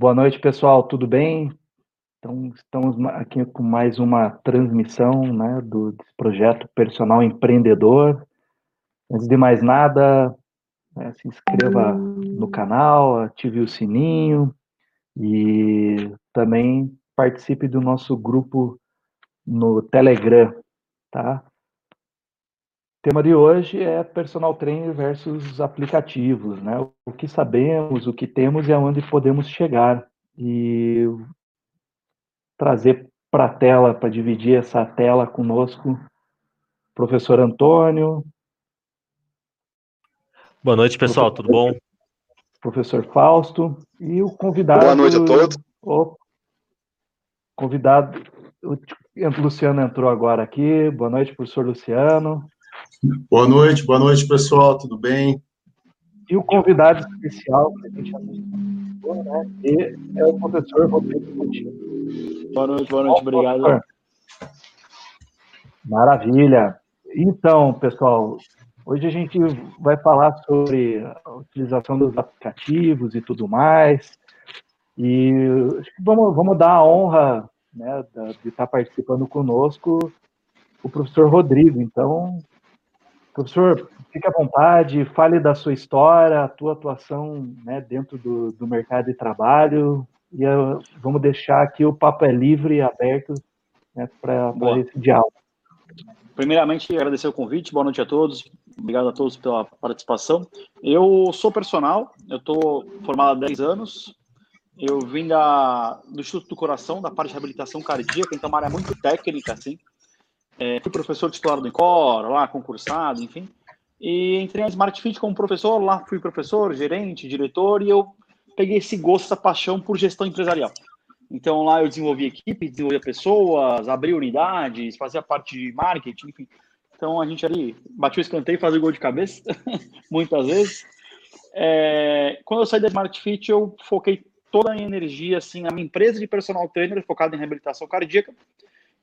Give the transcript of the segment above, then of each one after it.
Boa noite, pessoal, tudo bem? Então, estamos aqui com mais uma transmissão né, do projeto Personal Empreendedor. Antes de mais nada, né, se inscreva no canal, ative o sininho e também participe do nosso grupo no Telegram, tá? O tema de hoje é personal trainer versus aplicativos, né? O que sabemos, o que temos e aonde podemos chegar. E trazer para a tela, para dividir essa tela conosco, professor Antônio. Boa noite, pessoal, tudo bom? Professor Fausto e o convidado. Boa noite a todos. O convidado, o Luciano entrou agora aqui. Boa noite, professor Luciano. Boa noite, boa noite, pessoal, tudo bem? E o convidado especial que a gente anunciou, né, é o professor Rodrigo Coutinho. Boa noite, boa noite, obrigado. Maravilha. Então, pessoal, hoje a gente vai falar sobre a utilização dos aplicativos e tudo mais. E vamos, vamos dar a honra né, de estar participando conosco o professor Rodrigo. Então, Professor, fique à vontade, fale da sua história, a tua atuação né, dentro do, do mercado de trabalho, e uh, vamos deixar aqui o papo é livre e aberto né, para esse diálogo. Primeiramente, agradecer o convite, boa noite a todos, obrigado a todos pela participação. Eu sou personal, eu estou formado há 10 anos, eu vim da, do Instituto do Coração, da parte de reabilitação cardíaca, então é uma área muito técnica, assim, é, fui professor titular do Incor, lá, concursado, enfim. E entrei na Smart Fit como professor, lá fui professor, gerente, diretor, e eu peguei esse gosto, essa paixão por gestão empresarial. Então lá eu desenvolvi equipe, desenvolvia pessoas, abri unidades, fazia parte de marketing, enfim. Então a gente ali batia o escanteio fazia gol de cabeça, muitas vezes. É, quando eu saí da Smart Fit, eu foquei toda a minha energia assim, na minha empresa de personal trainer, focada em reabilitação cardíaca,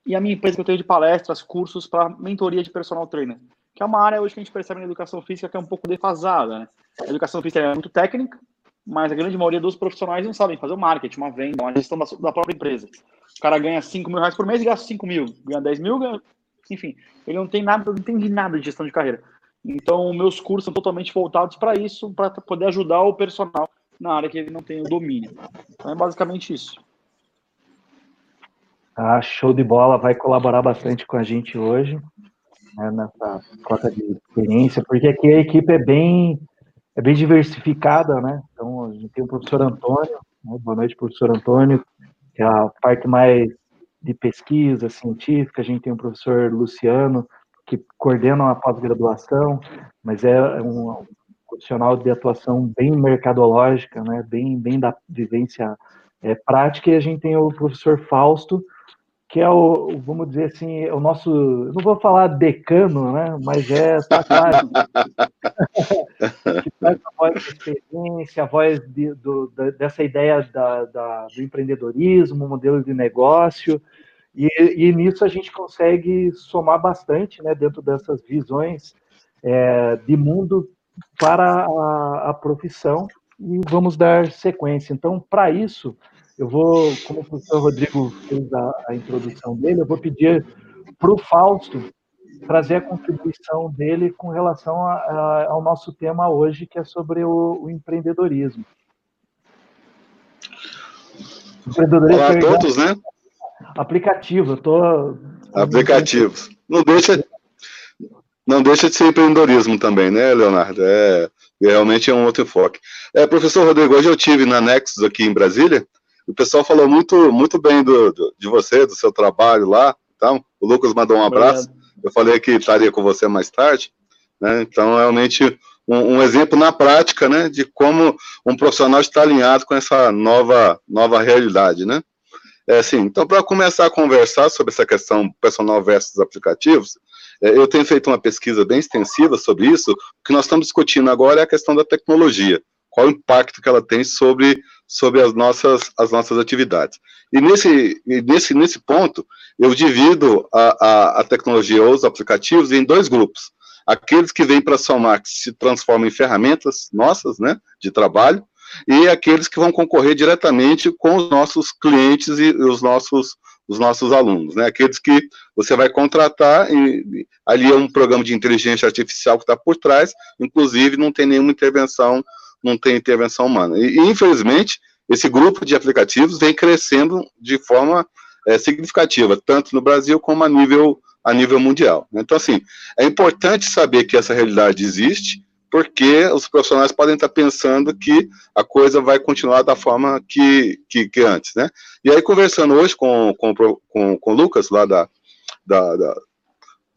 e a minha empresa que eu tenho de palestras, cursos para mentoria de personal trainer, que é uma área hoje que a gente percebe na educação física que é um pouco defasada, né? A educação física é muito técnica, mas a grande maioria dos profissionais não sabem fazer o marketing, uma venda, uma gestão da, da própria empresa. O cara ganha 5 mil reais por mês e gasta 5 mil, ganha 10 mil, ganha... enfim, ele não tem nada, não entende nada de gestão de carreira. Então, meus cursos são totalmente voltados para isso, para poder ajudar o personal na área que ele não tem o domínio. Então, é basicamente isso. Ah, show de bola, vai colaborar bastante com a gente hoje, né, nessa troca de experiência, porque aqui a equipe é bem, é bem diversificada, né? Então, a gente tem o professor Antônio, né? boa noite, professor Antônio, que é a parte mais de pesquisa científica, a gente tem o professor Luciano, que coordena a pós-graduação, mas é um profissional de atuação bem mercadológica, né? bem, bem da vivência é, prática, e a gente tem o professor Fausto, que é o, vamos dizer assim, o nosso, não vou falar decano, né, mas é tá claro, que traz a voz da experiência, a voz de, do, da, dessa ideia da, da, do empreendedorismo, modelo de negócio, e, e, nisso a gente consegue somar bastante, né, dentro dessas visões é, de mundo para a, a profissão, e vamos dar sequência. Então, para isso, eu vou, como o professor Rodrigo fez a, a introdução dele, eu vou pedir para o Fausto trazer a contribuição dele com relação a, a, ao nosso tema hoje, que é sobre o, o empreendedorismo. empreendedorismo Olá a todos, né? Aplicativo, eu tô... Aplicativos. Não deixa, não deixa de ser empreendedorismo também, né, Leonardo? É, realmente é um outro enfoque. É, professor Rodrigo, hoje eu tive na Nexus aqui em Brasília, o pessoal falou muito, muito bem do, do, de você, do seu trabalho lá. Então, o Lucas mandou um abraço. Obrigado. Eu falei que estaria com você mais tarde. Né? Então, realmente, um, um, exemplo na prática né, de como um profissional está alinhado com essa nova, nova realidade. Né? É, assim, então, para começar a conversar sobre essa questão personal versus aplicativos, é, eu tenho feito uma pesquisa bem extensiva sobre isso. O que nós estamos discutindo agora é a questão da tecnologia qual o impacto que ela tem sobre, sobre as, nossas, as nossas atividades. E nesse, nesse, nesse ponto, eu divido a, a, a tecnologia ou os aplicativos em dois grupos. Aqueles que vêm para somar, que se transformam em ferramentas nossas, né, de trabalho, e aqueles que vão concorrer diretamente com os nossos clientes e os nossos, os nossos alunos, né? Aqueles que você vai contratar, e, ali é um programa de inteligência artificial que está por trás, inclusive não tem nenhuma intervenção, não tem intervenção humana. E, infelizmente, esse grupo de aplicativos vem crescendo de forma é, significativa, tanto no Brasil como a nível, a nível mundial. Então, assim, é importante saber que essa realidade existe, porque os profissionais podem estar pensando que a coisa vai continuar da forma que, que, que antes, né? E aí, conversando hoje com, com, com, com o Lucas, lá da, da, da,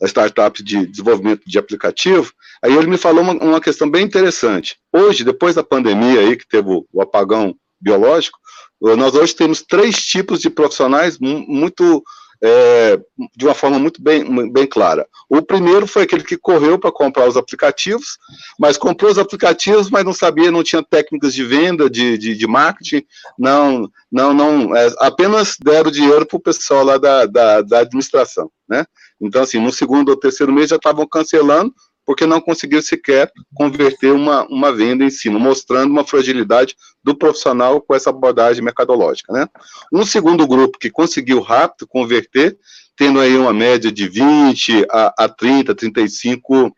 da startup de desenvolvimento de aplicativo, aí ele me falou uma, uma questão bem interessante. Hoje, depois da pandemia aí, que teve o, o apagão biológico, nós hoje temos três tipos de profissionais muito é, de uma forma muito bem, bem clara. O primeiro foi aquele que correu para comprar os aplicativos, mas comprou os aplicativos, mas não sabia, não tinha técnicas de venda, de, de, de marketing, não, não, não, é, apenas deram dinheiro para o pessoal lá da, da, da administração, né? Então, assim, no segundo ou terceiro mês já estavam cancelando, porque não conseguiu sequer converter uma, uma venda em si, mostrando uma fragilidade do profissional com essa abordagem mercadológica. Né? Um segundo grupo que conseguiu rápido converter, tendo aí uma média de 20 a, a 30, 35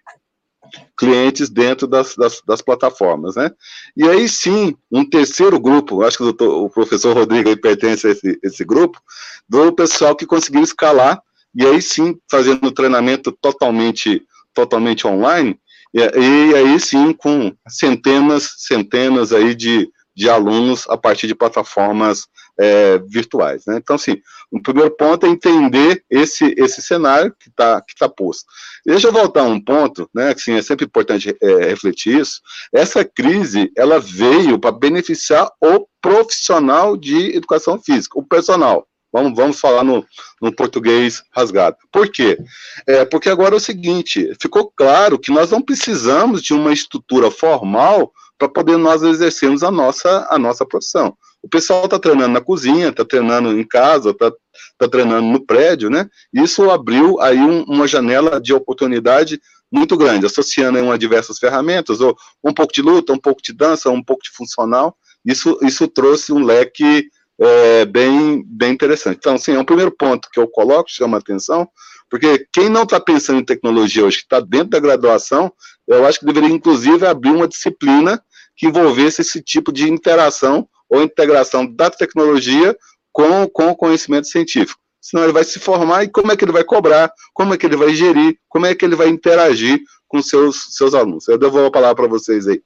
clientes dentro das, das, das, plataformas, né? E aí sim, um terceiro grupo, acho que o, doutor, o professor Rodrigo pertence a esse, esse grupo, do pessoal que conseguiu escalar, e aí sim, fazendo treinamento totalmente totalmente online, e, e aí sim com centenas, centenas aí de, de alunos a partir de plataformas é, virtuais. Né? Então, assim, o primeiro ponto é entender esse, esse cenário que está que tá posto. Deixa eu voltar a um ponto, né, que assim, é sempre importante é, refletir isso. Essa crise, ela veio para beneficiar o profissional de educação física, o personal. Vamos, vamos falar no, no português rasgado. Por quê? É, porque agora é o seguinte, ficou claro que nós não precisamos de uma estrutura formal para poder nós exercermos a nossa, a nossa profissão. O pessoal está treinando na cozinha, está treinando em casa, está tá treinando no prédio, né? Isso abriu aí um, uma janela de oportunidade muito grande, associando aí uma diversas ferramentas, ou um pouco de luta, um pouco de dança, um pouco de funcional. Isso, isso trouxe um leque é, bem, bem interessante. Então, sim, é um primeiro ponto que eu coloco, chama a atenção, porque quem não está pensando em tecnologia hoje, que está dentro da graduação, eu acho que deveria, inclusive, abrir uma disciplina que envolvesse esse tipo de interação ou integração da tecnologia com, com o conhecimento científico. Senão ele vai se formar e como é que ele vai cobrar, como é que ele vai gerir, como é que ele vai interagir com seus, seus alunos. Eu devolvo a palavra para vocês aí.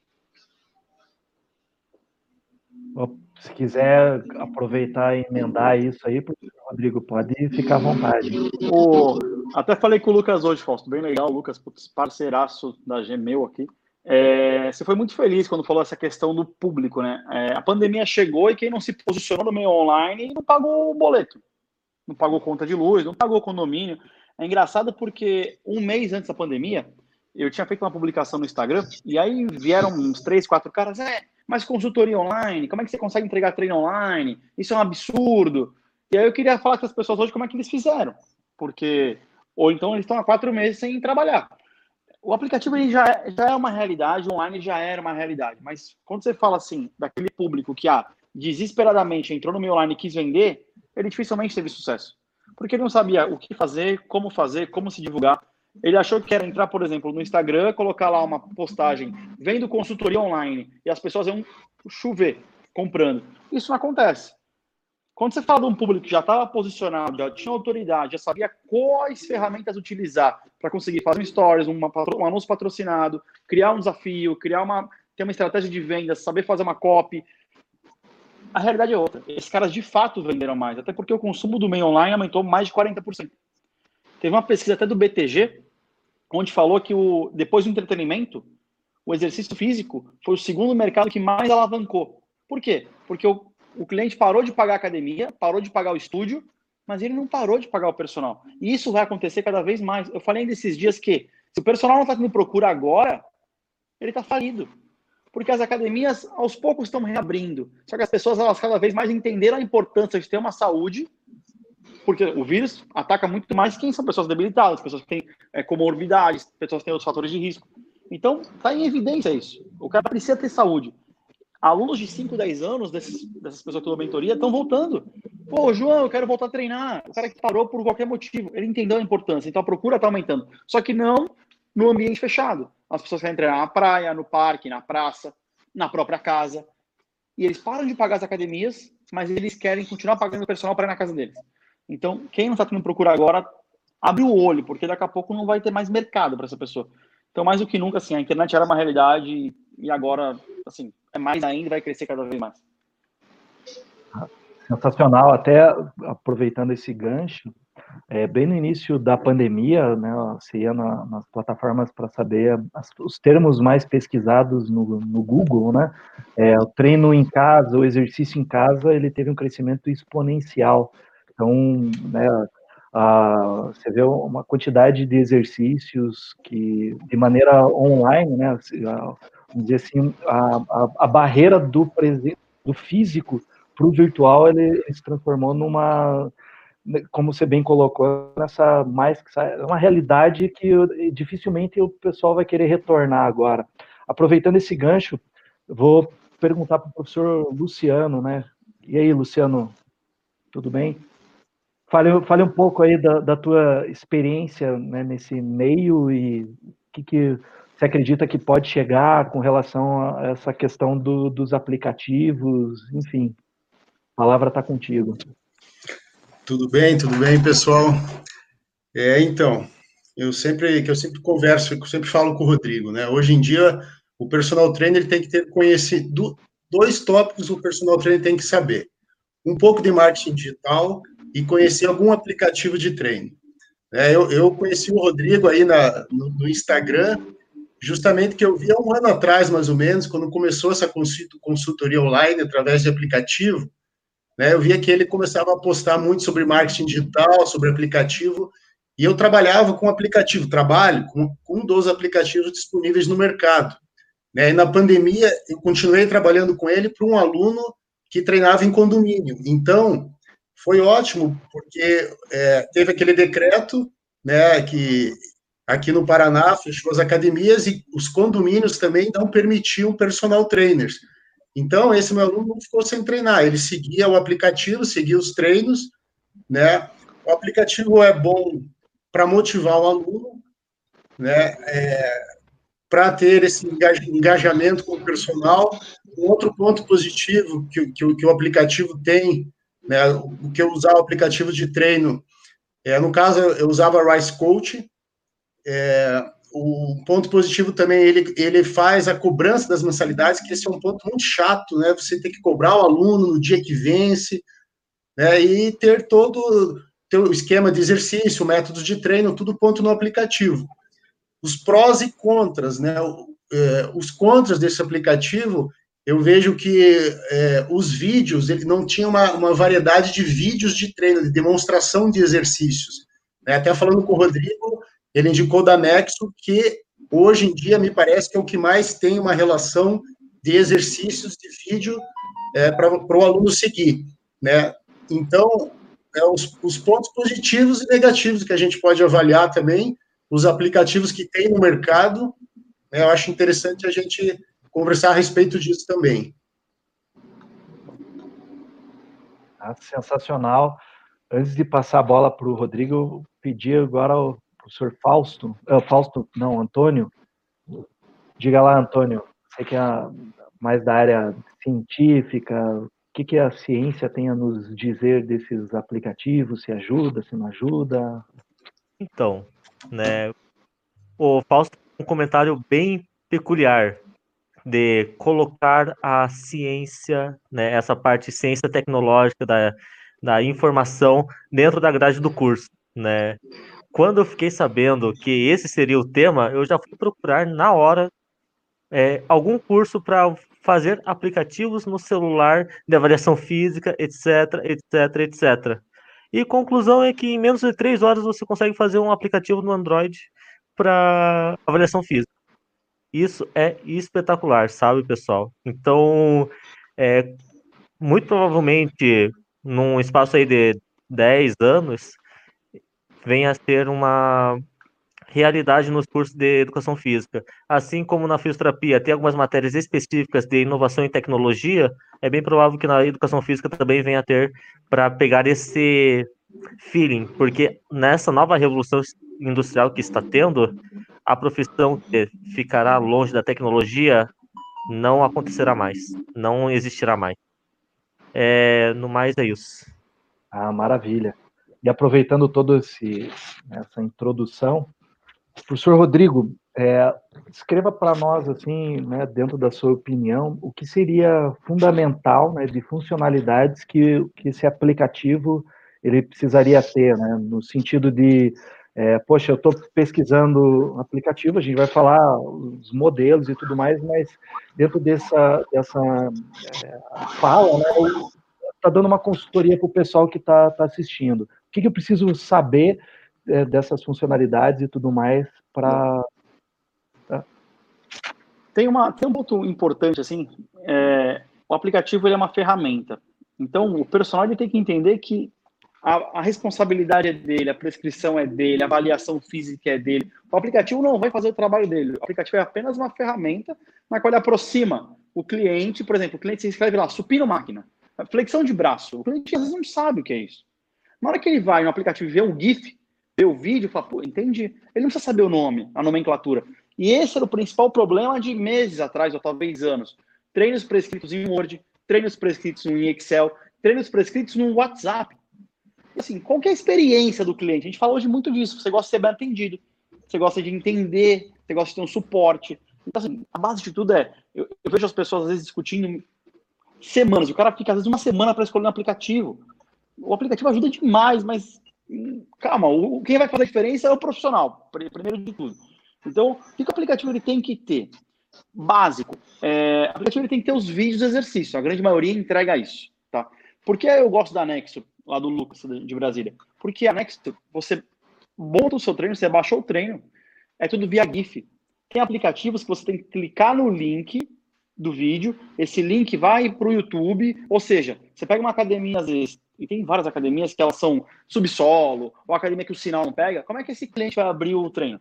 Se quiser aproveitar e emendar isso aí, Rodrigo, pode ficar à vontade. O, até falei com o Lucas hoje, Fausto, bem legal, Lucas, parceiraço da Gmail aqui. É, você foi muito feliz quando falou essa questão do público, né? É, a pandemia chegou e quem não se posicionou no meio online não pagou o boleto, não pagou conta de luz, não pagou condomínio. É engraçado porque um mês antes da pandemia, eu tinha feito uma publicação no Instagram e aí vieram uns três, quatro caras, é, mas consultoria online, como é que você consegue entregar treino online? Isso é um absurdo. E aí eu queria falar com as pessoas hoje como é que eles fizeram. Porque, ou então eles estão há quatro meses sem trabalhar. O aplicativo ele já, é, já é uma realidade, online já era uma realidade. Mas quando você fala assim, daquele público que ah, desesperadamente entrou no meu online e quis vender, ele dificilmente teve sucesso. Porque ele não sabia o que fazer, como fazer, como se divulgar. Ele achou que era entrar, por exemplo, no Instagram, colocar lá uma postagem vendo consultoria online e as pessoas iam chover comprando. Isso não acontece. Quando você fala de um público que já estava posicionado, já tinha autoridade, já sabia quais ferramentas utilizar para conseguir fazer um stories, uma, um anúncio patrocinado, criar um desafio, criar uma, ter uma estratégia de vendas, saber fazer uma copy, a realidade é outra. Esses caras de fato venderam mais, até porque o consumo do meio online aumentou mais de 40%. Teve uma pesquisa até do BTG onde falou que o, depois do entretenimento, o exercício físico foi o segundo mercado que mais alavancou. Por quê? Porque o, o cliente parou de pagar a academia, parou de pagar o estúdio, mas ele não parou de pagar o personal. E isso vai acontecer cada vez mais. Eu falei nesses dias que se o personal não está tendo procura agora, ele está falido. Porque as academias aos poucos estão reabrindo. Só que as pessoas elas cada vez mais entenderam a importância de ter uma saúde porque o vírus ataca muito mais quem são pessoas debilitadas, pessoas que têm é, comorbidades, pessoas que têm outros fatores de risco. Então, está em evidência isso. O cara precisa ter saúde. alunos de 5, 10 anos, desses, dessas pessoas que eu mentoria, estão voltando. Pô, João, eu quero voltar a treinar. O cara que parou por qualquer motivo, ele entendeu a importância, então a procura está aumentando. Só que não no ambiente fechado. As pessoas querem treinar na praia, no parque, na praça, na própria casa. E eles param de pagar as academias, mas eles querem continuar pagando o personal para ir na casa deles. Então, quem não está tendo procura agora, abre o olho, porque daqui a pouco não vai ter mais mercado para essa pessoa. Então, mais do que nunca, assim, a internet era uma realidade e agora, assim, é mais ainda, vai crescer cada vez mais. Sensacional, até aproveitando esse gancho, é, bem no início da pandemia, né, você ia na, nas plataformas para saber as, os termos mais pesquisados no, no Google, né, é, o treino em casa, o exercício em casa, ele teve um crescimento exponencial, então, né, Uh, você vê uma quantidade de exercícios que, de maneira online, né, vamos dizer assim, a, a, a barreira do, presente, do físico para o virtual, ele, ele, se transformou numa, como você bem colocou, nessa mais uma realidade que dificilmente o pessoal vai querer retornar agora. Aproveitando esse gancho, vou perguntar para o professor Luciano, né? E aí, Luciano, tudo bem? Fale, fale um pouco aí da, da tua experiência né, nesse meio e o que, que você acredita que pode chegar com relação a essa questão do, dos aplicativos, enfim. A palavra está contigo. Tudo bem, tudo bem, pessoal. É, então, eu sempre que eu sempre converso, eu sempre falo com o Rodrigo, né? Hoje em dia, o personal trainer tem que ter conhecido dois tópicos o personal trainer tem que saber. Um pouco de marketing digital e conheci algum aplicativo de treino. É, eu, eu, conheci o Rodrigo aí na, no, no, Instagram, justamente que eu vi há um ano atrás, mais ou menos, quando começou essa consultoria online através de aplicativo, né, eu via que ele começava a postar muito sobre marketing digital, sobre aplicativo, e eu trabalhava com aplicativo, trabalho com, com um dos aplicativos disponíveis no mercado. Né, e na pandemia, eu continuei trabalhando com ele para um aluno que treinava em condomínio. Então, foi ótimo, porque é, teve aquele decreto, né, que aqui no Paraná fechou as academias e os condomínios também não permitiam personal trainers. Então, esse meu aluno não ficou sem treinar, ele seguia o aplicativo, seguia os treinos, né? O aplicativo é bom para motivar o aluno, né? É, para ter esse engajamento com o personal. Um outro ponto positivo que, que, que o aplicativo tem né? O que eu usava aplicativo de treino, é, no caso eu usava Rice Coach. É, o ponto positivo também ele ele faz a cobrança das mensalidades, que esse é um ponto muito chato, né? Você tem que cobrar o aluno no dia que vence, né? E ter todo o esquema de exercício, métodos de treino, tudo ponto no aplicativo. Os prós e contras, né? É, os contras desse aplicativo eu vejo que é, os vídeos, ele não tinha uma, uma, variedade de vídeos de treino, de demonstração de exercícios. Né? Até falando com o Rodrigo, ele indicou da Nexo que hoje em dia me parece que é o que mais tem uma relação de exercícios de vídeo é, para o aluno seguir. Né? Então, é, os, os pontos positivos e negativos que a gente pode avaliar também, os aplicativos que tem no mercado, né? eu acho interessante a gente conversar a respeito disso também. Ah, sensacional. Antes de passar a bola para o Rodrigo, eu pedi agora ao professor Fausto, é, Fausto, não, Antônio. Diga lá, Antônio, você que é mais da área científica, o que, que a ciência tem a nos dizer desses aplicativos? Se ajuda, se não ajuda? Então, né, o Fausto um comentário bem peculiar de colocar a ciência, né, essa parte ciência tecnológica da, da informação dentro da grade do curso, né? Quando eu fiquei sabendo que esse seria o tema, eu já fui procurar na hora é, algum curso para fazer aplicativos no celular de avaliação física, etc, etc, etc. E conclusão é que em menos de três horas você consegue fazer um aplicativo no Android para avaliação física. Isso é espetacular, sabe, pessoal? Então, é, muito provavelmente, num espaço aí de 10 anos, venha a ser uma realidade nos cursos de educação física. Assim como na fisioterapia tem algumas matérias específicas de inovação e tecnologia, é bem provável que na educação física também venha a ter para pegar esse feeling, porque nessa nova revolução industrial que está tendo, a profissão que ficará longe da tecnologia não acontecerá mais, não existirá mais. É, no mais é isso. Ah, maravilha. E aproveitando toda essa introdução, professor Rodrigo, é, escreva para nós, assim, né, dentro da sua opinião, o que seria fundamental né, de funcionalidades que, que esse aplicativo ele precisaria ter, né, no sentido de é, poxa, eu estou pesquisando aplicativo, a gente vai falar os modelos e tudo mais, mas dentro dessa, dessa é, fala, né, está dando uma consultoria para o pessoal que está tá assistindo. O que, que, eu preciso saber é, dessas funcionalidades e tudo mais para. Tá? Tem, uma, tem um ponto importante, assim, é, o aplicativo ele é uma ferramenta. Então, o personal ele tem que entender que a, a, responsabilidade é dele, a prescrição é dele, a avaliação física é dele. O aplicativo não vai fazer o trabalho dele. O aplicativo é apenas uma ferramenta na qual ele aproxima o cliente. Por exemplo, o cliente se escreve lá, supino máquina, flexão de braço. O cliente às vezes não sabe o que é isso. Na hora que ele vai no aplicativo ver o GIF, ver o vídeo, fala, pô, entendi. Ele não precisa saber o nome, a nomenclatura. E esse era o principal problema de meses atrás, ou talvez anos. Treinos prescritos em Word, treinos prescritos em Excel, treinos prescritos no WhatsApp assim, qual é a experiência do cliente? A gente fala hoje muito disso. Você gosta de ser bem atendido, você gosta de entender, você gosta de ter um suporte. Então, assim, a base de tudo é, eu, eu vejo as pessoas às vezes discutindo semanas. O cara fica às vezes uma semana para escolher um aplicativo. O aplicativo ajuda demais, mas calma, o, quem vai fazer a diferença é o profissional, primeiro de tudo. Então, o que o aplicativo ele tem que ter? Básico. É, o aplicativo ele tem que ter os vídeos do exercício. A grande maioria entrega isso. Tá? Por que eu gosto da Nexo? Lá do Lucas de Brasília. Porque a você monta o seu treino, você baixou o treino, é tudo via GIF. Tem aplicativos que você tem que clicar no link do vídeo, esse link vai para o YouTube, ou seja, você pega uma academia às vezes, e tem várias academias que elas são subsolo, ou academia que o sinal não pega, como é que esse cliente vai abrir o treino?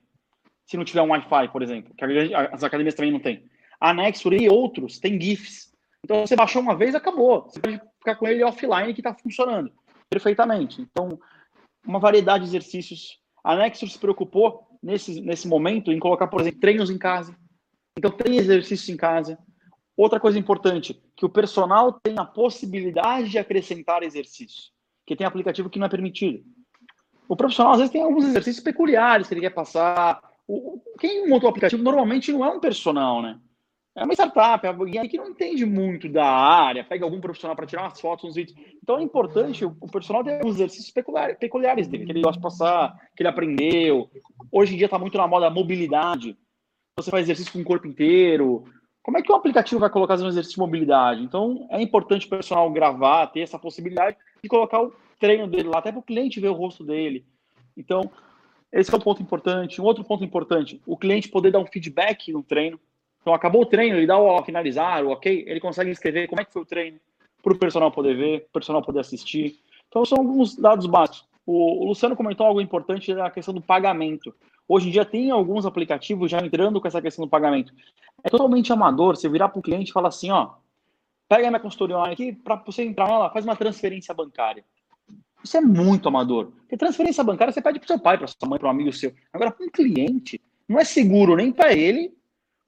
Se não tiver um Wi-Fi, por exemplo, que as academias também não têm. A Nextdoor e outros têm GIFs. Então você baixou uma vez, acabou. Você pode ficar com ele offline que está funcionando perfeitamente. Então, uma variedade de exercícios. A Nexus se preocupou nesse, nesse momento em colocar, por exemplo, treinos em casa. Então, tem exercícios em casa. Outra coisa importante, que o personal tem a possibilidade de acrescentar exercícios, que tem aplicativo que não é permitido. O profissional, às vezes, tem alguns exercícios peculiares que ele quer passar. O, quem montou o aplicativo normalmente não é um personal, né? É uma startup, é alguém que não entende muito da área, pega algum profissional para tirar umas fotos, uns vídeos. Então é importante o, profissional ter os exercícios peculiares, dele, que ele gosta de passar, que ele aprendeu. Hoje em dia está muito na moda a mobilidade. Você faz exercício com o corpo inteiro. Como é que o aplicativo vai colocar um exercício de mobilidade? Então é importante o personal gravar, ter essa possibilidade de colocar o treino dele lá, até para o cliente ver o rosto dele. Então, esse é um ponto importante. Um outro ponto importante, o cliente poder dar um feedback no treino. Então, acabou o treino, ele dá o finalizar, o ok, ele consegue escrever como é que foi o treino, para o personal poder ver, o personal poder assistir. Então, são alguns dados básicos. O, Luciano comentou algo importante da questão do pagamento. Hoje em dia, tem alguns aplicativos já entrando com essa questão do pagamento. É totalmente amador você virar para o cliente e falar assim: ó, pega minha consultoria aqui, para você entrar nela, faz uma transferência bancária. Isso é muito amador. Porque transferência bancária você pede para seu pai, para sua mãe, para um amigo seu. Agora, para um cliente, não é seguro nem para ele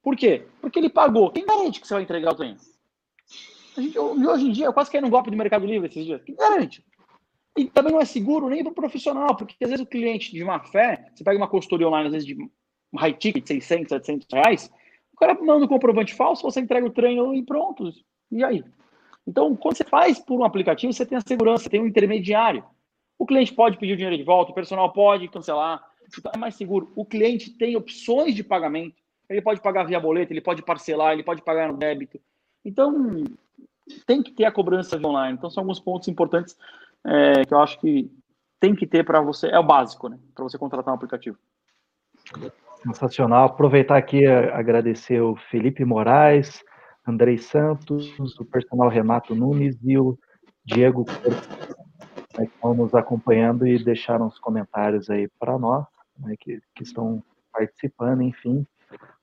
por quê? Porque ele pagou. Quem garante que você vai entregar o? A gente, hoje em dia, eu quase caí no golpe do Mercado Livre esses dias. Quem garante? E também não é seguro nem para o profissional, porque às vezes o cliente de má fé, você pega uma consultoria online, às vezes de high ticket, 600, 700 reais, o cara manda um comprovante falso, você entrega o treino e pronto. E aí? Então, quando você faz por um aplicativo, você tem a segurança, tem um intermediário. O cliente pode pedir o dinheiro de volta, o personal pode cancelar, então é mais seguro. O cliente tem opções de pagamento. Ele pode pagar via boleto, ele pode parcelar, ele pode pagar no débito. Então, tem que ter a cobrança online. Então, são alguns pontos importantes é, que eu acho que tem que ter para você. É o básico, né? Para você contratar um aplicativo. Sensacional. Aproveitar aqui agradecer o Felipe Moraes, Andrei Santos, o personal Renato Nunes e o Diego né, que estão nos acompanhando e deixaram os comentários aí para nós, né, que, que estão participando, enfim.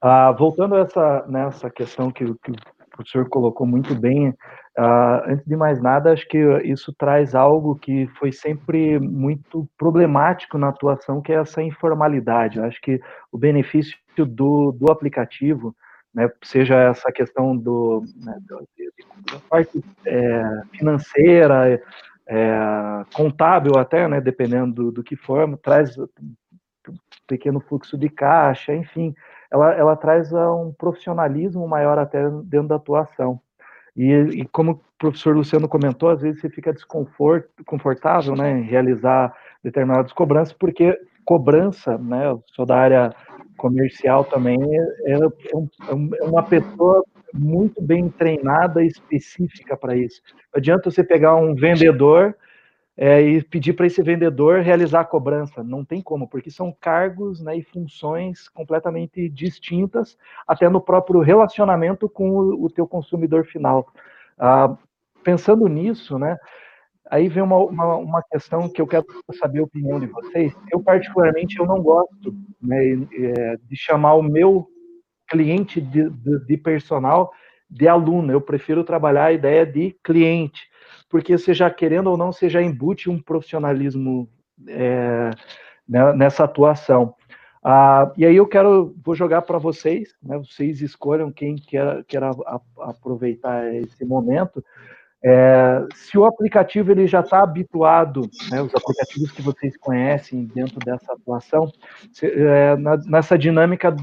Ah, voltando a essa, nessa questão que, que o professor colocou muito bem, ah, antes de mais nada, acho que isso traz algo que foi sempre muito problemático na atuação, que é essa informalidade. Eu acho que o benefício do, do aplicativo, né, seja essa questão do, né, da parte é, financeira, é, contábil até, né, dependendo do, do que for, traz pequeno fluxo de caixa, enfim, ela, ela traz um profissionalismo maior até dentro da atuação. E, e, como o professor Luciano comentou, às vezes você fica desconfortável né, em realizar determinadas cobranças, porque cobrança, né, eu sou da área comercial também, é, é, é, é uma pessoa muito bem treinada e específica para isso. Não adianta você pegar um vendedor é, e pedir para esse vendedor realizar a cobrança. Não tem como, porque são cargos né, e funções completamente distintas, até no próprio relacionamento com o, o teu consumidor final. Ah, pensando nisso, né, aí vem uma, uma, uma, questão que eu quero saber a opinião de vocês. Eu, particularmente, eu não gosto né, é, de chamar o meu cliente de, de, de personal de aluno. Eu prefiro trabalhar a ideia de cliente porque você já querendo ou não, você já embute um profissionalismo é, né, nessa atuação. Ah, e aí eu quero, vou jogar para vocês, né, vocês escolham quem quer, quer a, a, aproveitar esse momento. É, se o aplicativo ele já está habituado, né, os aplicativos que vocês conhecem dentro dessa atuação, se, é, na, nessa dinâmica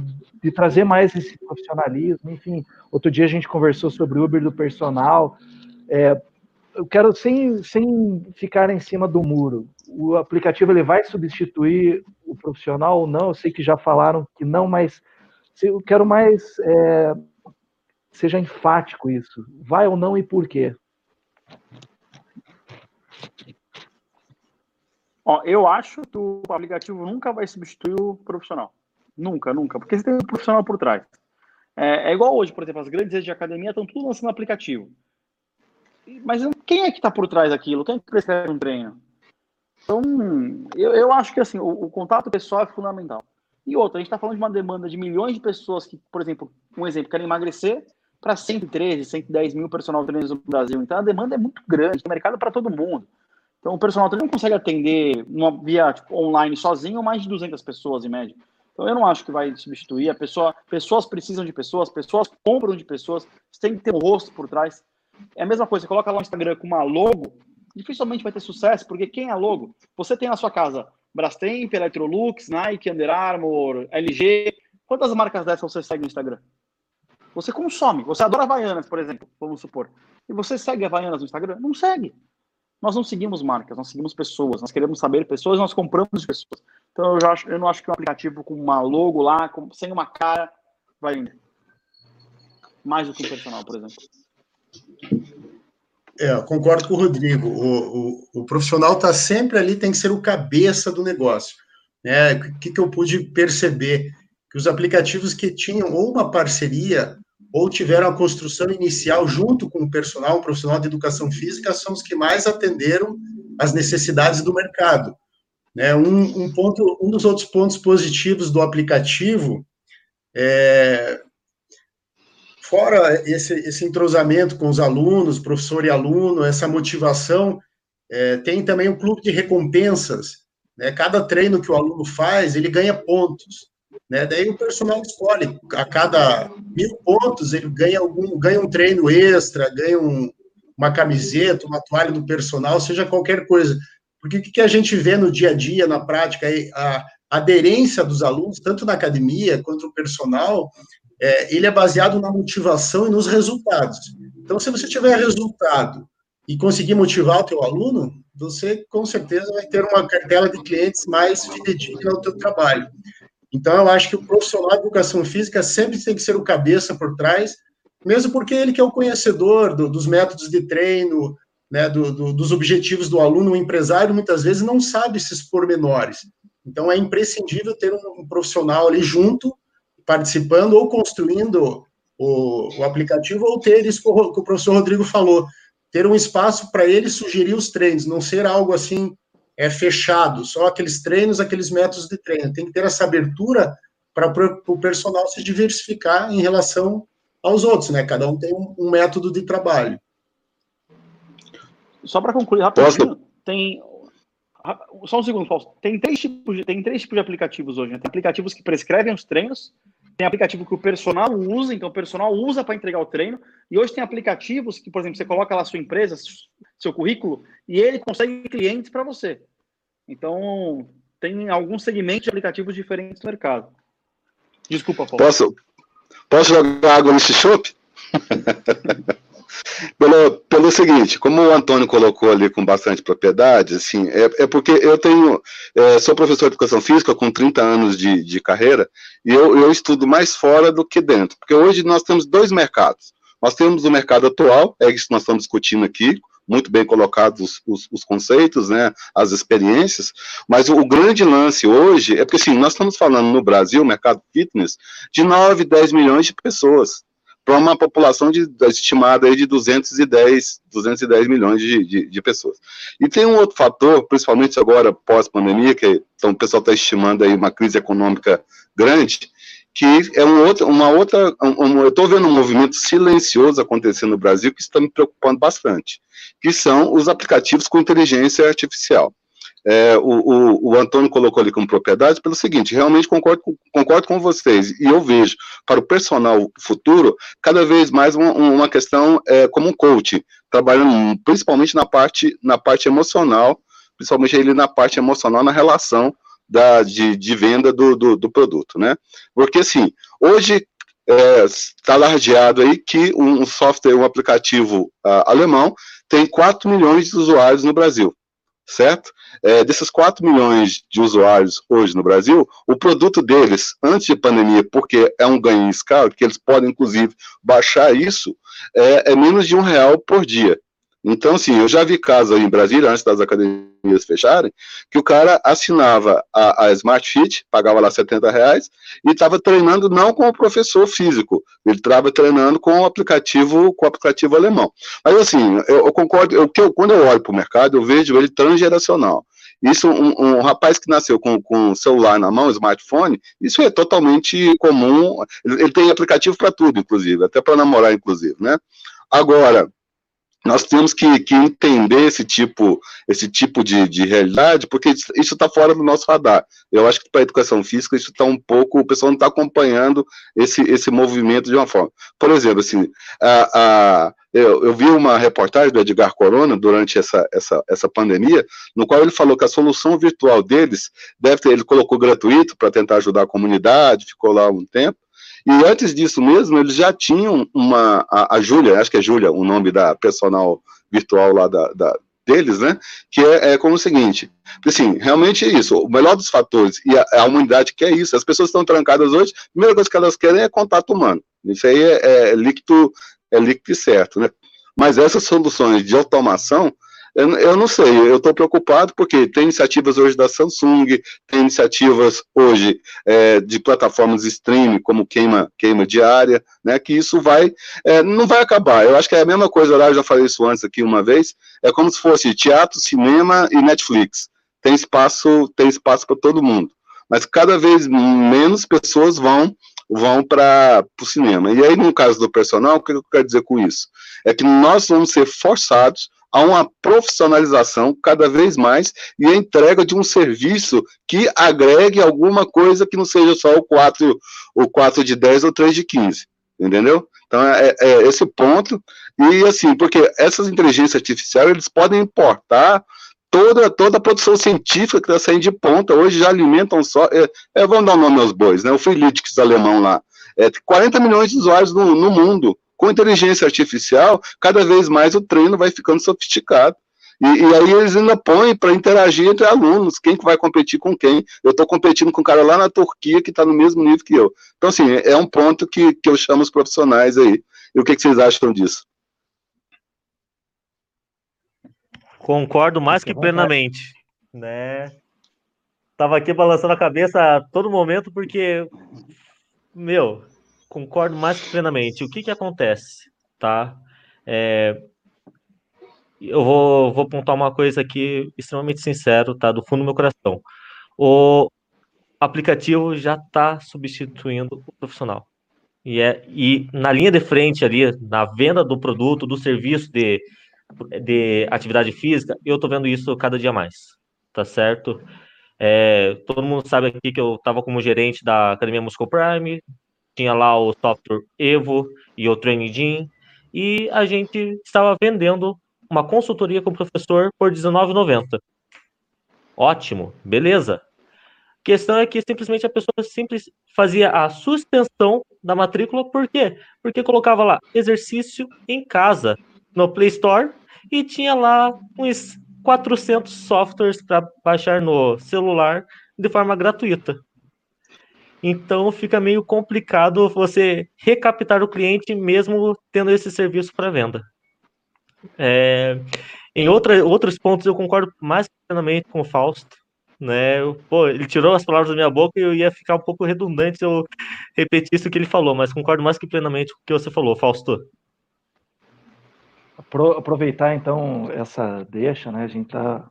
de trazer mais esse profissionalismo, enfim, outro dia a gente conversou sobre o Uber do personal, é, eu quero sem, sem ficar em cima do muro. O aplicativo ele vai substituir o profissional ou não? Eu sei que já falaram que não, mas eu quero mais é, seja enfático isso. Vai ou não e por quê? Ó, eu acho que o aplicativo nunca vai substituir o profissional. Nunca, nunca. Porque você tem um profissional por trás. É, é igual hoje, por exemplo, as grandes redes de academia estão tudo lançando aplicativo. Mas quem é que está por trás daquilo? Quem é que prescreve um treino? Então, eu, eu acho que assim, o, o, contato pessoal é fundamental. E outra, a gente está falando de uma demanda de milhões de pessoas que, por exemplo, um exemplo, querem emagrecer para 113, 110 mil personal trainers no Brasil. Então a demanda é muito grande, tem mercado para todo mundo. Então o personal trainer não consegue atender uma, via tipo, online sozinho mais de 200 pessoas em média. Então eu não acho que vai substituir. A pessoa, pessoas precisam de pessoas, pessoas compram de pessoas, tem que ter um rosto por trás. É a mesma coisa, você coloca lá no Instagram com uma logo, dificilmente vai ter sucesso, porque quem é logo? Você tem na sua casa Brastemp, Electrolux, Nike, Under Armour, LG. Quantas marcas dessas você segue no Instagram? Você consome. Você adora Havaianas, por exemplo, vamos supor. E você segue Havaianas no Instagram? Não segue. Nós não seguimos marcas, nós seguimos pessoas. Nós queremos saber pessoas, nós compramos de pessoas. Então eu, já acho, eu não acho que um aplicativo com uma logo lá, com, sem uma cara, vai vender. Mais do que um personal, por exemplo. É, concordo com o Rodrigo. O, o, o profissional está sempre ali, tem que ser o cabeça do negócio. Né? O que, que eu pude perceber? Que os aplicativos que tinham ou uma parceria ou tiveram a construção inicial junto com o personal, um profissional de educação física, são os que mais atenderam as necessidades do mercado. Né? Um, um, ponto, um dos outros pontos positivos do aplicativo é, fora esse, esse entrosamento com os alunos, professor e aluno, essa motivação, é, tem também um clube de recompensas. Né? Cada treino que o aluno faz, ele ganha pontos. Né? Daí o personal escolhe, a cada mil pontos, ele ganha, algum, ganha um treino extra, ganha um, uma camiseta, uma toalha do personal, seja qualquer coisa. Porque o que a gente vê no dia a dia, na prática, é a aderência dos alunos, tanto na academia quanto no personal, é, ele é baseado na motivação e nos resultados. Então, se você tiver resultado e conseguir motivar o teu aluno, você com certeza vai ter uma cartela de clientes mais fidedigna ao teu trabalho. Então, eu acho que o profissional de educação física sempre tem que ser o cabeça por trás, mesmo porque ele que é o conhecedor do, dos métodos de treino, né, do, do, dos objetivos do aluno, o empresário muitas vezes não sabe esses pormenores. Então, é imprescindível ter um, um profissional ali junto participando ou construindo o, o aplicativo, ou ter isso que o, professor Rodrigo falou, ter um espaço para ele sugerir os treinos, não ser algo assim é fechado, só aqueles treinos, aqueles métodos de treino. Tem que ter essa abertura para o personal se diversificar em relação aos outros, né? Cada um tem um, um método de trabalho. Só para concluir rapidinho, Posso? tem só um segundo, Fausto. Tem três tipos de, tem três tipos de aplicativos hoje. Né? Tem aplicativos que prescrevem os treinos, tem aplicativo que o personal usa, então o personal usa para entregar o treino, e hoje tem aplicativos que, por exemplo, você coloca lá sua empresa, seu currículo, e ele consegue clientes para você. Então, tem alguns segmentos de aplicativos diferentes no mercado. Desculpa, Paulo. Posso, posso jogar água nesse chope? pelo, pelo seguinte, como o Antônio colocou ali com bastante propriedade, assim, é, é porque eu tenho, é, sou professor de educação física com 30 anos de, de carreira, e eu, eu estudo mais fora do que dentro, porque hoje nós temos dois mercados. Nós temos o mercado atual, é isso que nós estamos discutindo aqui, muito bem colocados os, os, os, conceitos, né, as experiências, mas o, o, grande lance hoje é porque, assim, nós estamos falando no Brasil, mercado fitness, de 9, 10 milhões de pessoas, para uma população de, estimada aí de 210, 210 milhões de, de, de, pessoas. E tem um outro fator, principalmente agora pós-pandemia, que então, o pessoal está estimando aí uma crise econômica grande, que é um outro, uma outra, um, eu estou vendo um movimento silencioso acontecendo no Brasil que está me preocupando bastante, que são os aplicativos com inteligência artificial. É, o, o, o, Antônio colocou ali como propriedade pelo seguinte, realmente concordo, concordo com vocês, e eu vejo para o personal futuro cada vez mais uma, uma questão é, como um coach, trabalhando principalmente na parte, na parte emocional, principalmente ele na parte emocional, na relação da, de, de venda do, do, do, produto, né? Porque, assim, hoje está é, alardeado aí que um software, um aplicativo uh, alemão tem 4 milhões de usuários no Brasil, certo? É, desses 4 milhões de usuários hoje no Brasil, o produto deles, antes de pandemia, porque é um ganho em escala, que eles podem, inclusive, baixar isso, é, é menos de um real por dia. Então, assim, eu já vi casos aí em Brasília, antes das academias fecharem, que o cara assinava a, a Smart Fit, pagava lá 70 reais, e estava treinando não com o professor físico, ele estava treinando com o aplicativo, com o aplicativo alemão. Mas, assim, eu, eu concordo, eu, eu, quando eu olho para o mercado, eu vejo ele transgeracional. Isso, um, um, rapaz que nasceu com, com celular na mão, smartphone, isso é totalmente comum. Ele, ele tem aplicativo para tudo, inclusive, até para namorar, inclusive, né? Agora, nós temos que, que, entender esse tipo, esse tipo de, de realidade, porque isso está fora do nosso radar. Eu acho que para a educação física isso está um pouco, o pessoal não está acompanhando esse, esse movimento de uma forma. Por exemplo, assim, a, a, eu, eu, vi uma reportagem do Edgar Corona durante essa, essa, essa pandemia, no qual ele falou que a solução virtual deles deve ter, ele colocou gratuito para tentar ajudar a comunidade, ficou lá um tempo, e antes disso mesmo, eles já tinham uma. A, a Júlia, acho que é Júlia, o nome da personal virtual lá da, da deles, né? Que é, é, como o seguinte: assim, realmente é isso. O melhor dos fatores, e a, a humanidade quer isso. As pessoas estão trancadas hoje, a primeira coisa que elas querem é contato humano. Isso aí é, é líquido, é líquido certo, né? Mas essas soluções de automação eu, não sei, eu estou preocupado porque tem iniciativas hoje da Samsung, tem iniciativas hoje é, de plataformas streaming, como queima, queima diária, né, que isso vai, é, não vai acabar. Eu acho que é a mesma coisa, eu já falei isso antes aqui uma vez, é como se fosse teatro, cinema e Netflix. Tem espaço, tem espaço para todo mundo. Mas cada vez menos pessoas vão vão para o cinema. E aí, no caso do personal, o que eu quero dizer com isso? É que nós vamos ser forçados a uma profissionalização cada vez mais e a entrega de um serviço que agregue alguma coisa que não seja só o 4, o 4 de 10 ou 3 de 15, entendeu? Então, é, é esse ponto, e assim, porque essas inteligências artificiais, eles podem importar toda, toda a produção científica que está saindo de ponta, hoje já alimentam só, é, é, vamos dar o nome aos bois, né, o Freeletics alemão lá, é, 40 milhões de usuários no, no mundo, com inteligência artificial, cada vez mais o treino vai ficando sofisticado. E, e aí eles ainda põem para interagir entre alunos, quem que vai competir com quem. Eu estou competindo com um cara lá na Turquia que está no mesmo nível que eu. Então, assim, é um ponto que, que eu chamo os profissionais aí. E o que, que vocês acham disso? Concordo mais que plenamente, né? Tava aqui balançando a cabeça a todo momento porque, meu, concordo mais que plenamente. O que que acontece, tá? É, eu vou, vou apontar uma coisa aqui extremamente sincero, tá? Do fundo do meu coração. O, aplicativo já está substituindo o profissional. E, é, e na linha de frente ali, na venda do produto, do serviço de, de atividade física, eu estou vendo isso cada dia mais, tá certo? É, todo mundo sabe aqui que eu estava como gerente da Academia Muscle Prime, tinha lá o software Evo e o Training e a gente estava vendendo uma consultoria com o professor por R$19,90. Ótimo, beleza. Questão é que simplesmente a pessoa simples fazia a suspensão da matrícula, por quê? Porque colocava lá exercício em casa no Play Store e tinha lá uns 400 softwares para baixar no celular de forma gratuita. Então fica meio complicado você recaptar o cliente mesmo tendo esse serviço para venda. É, em outra, outros pontos eu concordo mais plenamente com o Fausto. Né? Pô, ele tirou as palavras da minha boca e eu ia ficar um pouco redundante se eu repetisse o que ele falou, mas concordo mais que plenamente com o que você falou, Fausto. Aproveitar então essa deixa, né? A gente está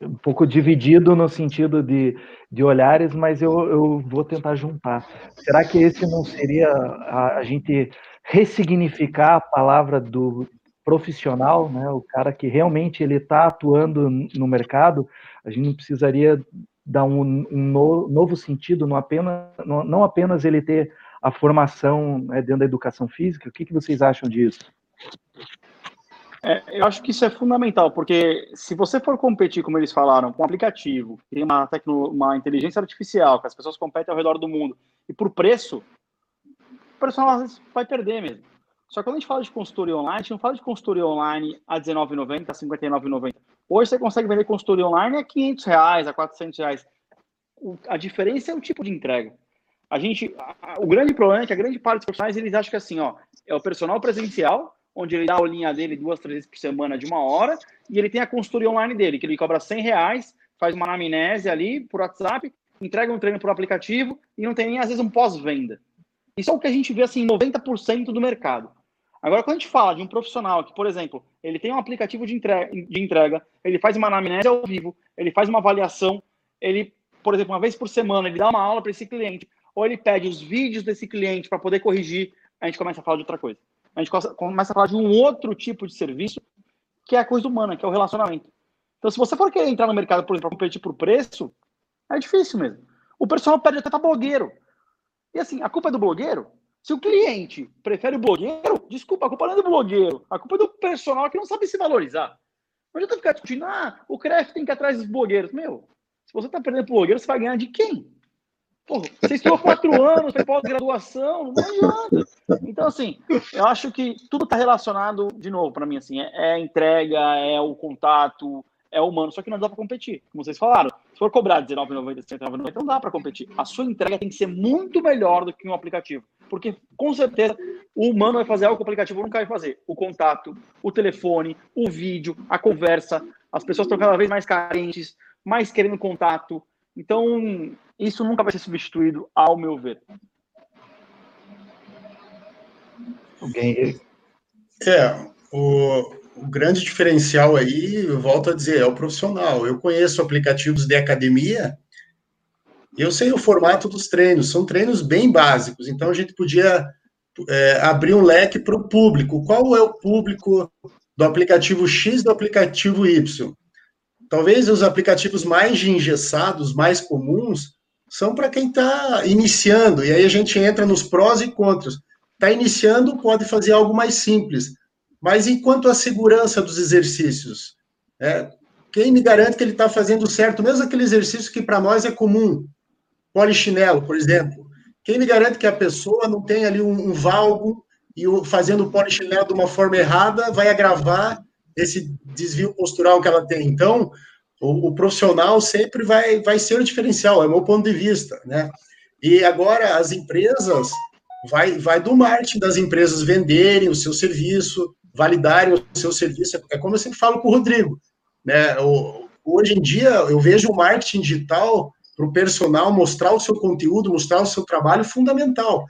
um pouco dividido no sentido de, de olhares, mas eu, eu vou tentar juntar. Será que esse não seria a, a gente ressignificar a palavra do profissional, né? O cara que realmente ele está atuando no mercado, a gente não precisaria dar um, um no, novo sentido, não apenas, não, não, apenas ele ter a formação né, dentro da educação física. O que, que vocês acham disso? É, eu acho que isso é fundamental, porque se você for competir, como eles falaram, com um aplicativo, tem uma, tecno, uma inteligência artificial, que as pessoas competem ao redor do mundo, e por preço, o personal vai perder mesmo. Só que quando a gente fala de consultoria online, a gente não fala de consultoria online a R$19,90, a R$59,90. Hoje você consegue vender consultoria online a 500 reais, a 400 reais. O, a diferença é o tipo de entrega. A gente, a, o grande problema é que a grande parte dos profissionais, eles acham que assim, ó, é o personal presencial, onde ele dá a aulinha dele duas, três vezes por semana de uma hora, e ele tem a consultoria online dele, que ele cobra 100 reais, faz uma anamnese ali por WhatsApp, entrega um treino por aplicativo e não tem nem, às vezes, um pós-venda. Isso é o que a gente vê, assim, 90% do mercado. Agora, quando a gente fala de um profissional que, por exemplo, ele tem um aplicativo de entrega, de entrega ele faz uma anamnese ao vivo, ele faz uma avaliação, ele, por exemplo, uma vez por semana, ele dá uma aula para esse cliente, ou ele pede os vídeos desse cliente para poder corrigir, a gente começa a falar de outra coisa a gente começa a falar de um outro tipo de serviço, que é a coisa humana, que é o relacionamento. Então, se você for querer entrar no mercado, por exemplo, para competir por preço, é difícil mesmo. O personal pede até para blogueiro. E assim, a culpa é do blogueiro? Se o cliente prefere o blogueiro, desculpa, a culpa não é do blogueiro. A culpa é do personal que não sabe se valorizar. Não adianta ficar discutindo, ah, o CREF tem que ir atrás dos blogueiros. Meu, se você está perdendo blogueiro, você vai ganhar de quem? Porra, você estudou quatro anos, fez pós-graduação, não adianta. Então, assim, eu acho que tudo está relacionado, de novo, para mim, assim, é, é, entrega, é o contato, é humano, só que não dá para competir. Como vocês falaram, se for cobrar R$19,90, R$19,90, não dá para competir. A sua entrega tem que ser muito melhor do que um aplicativo. Porque, com certeza, o humano vai fazer algo que o aplicativo nunca vai fazer. O contato, o telefone, o vídeo, a conversa. As pessoas estão cada vez mais carentes, mais querendo contato. Então, isso nunca vai ser substituído, ao meu ver. É, o, o grande diferencial aí, eu volto a dizer, é o profissional. Eu conheço aplicativos de academia, eu sei o formato dos treinos, são treinos bem básicos, então a gente podia é, abrir um leque para o público. Qual é o público do aplicativo X e do aplicativo Y? Talvez os aplicativos mais engessados, mais comuns, são para quem está iniciando, e aí a gente entra nos prós e contras. Está iniciando, pode fazer algo mais simples, mas enquanto a segurança dos exercícios, é, quem me garante que ele está fazendo certo, mesmo aquele exercício que para nós é comum, polichinelo, por exemplo, quem me garante que a pessoa não tem ali um, um valgo e o, fazendo o polichinelo de uma forma errada vai agravar esse desvio postural que ela tem. Então, o, o, profissional sempre vai, vai ser o diferencial, é o meu ponto de vista, né? E agora as empresas, vai, vai do marketing das empresas venderem o seu serviço, validarem o seu serviço, é como eu sempre falo com o Rodrigo, né? O, hoje em dia, eu vejo o marketing digital para o personal mostrar o seu conteúdo, mostrar o seu trabalho fundamental.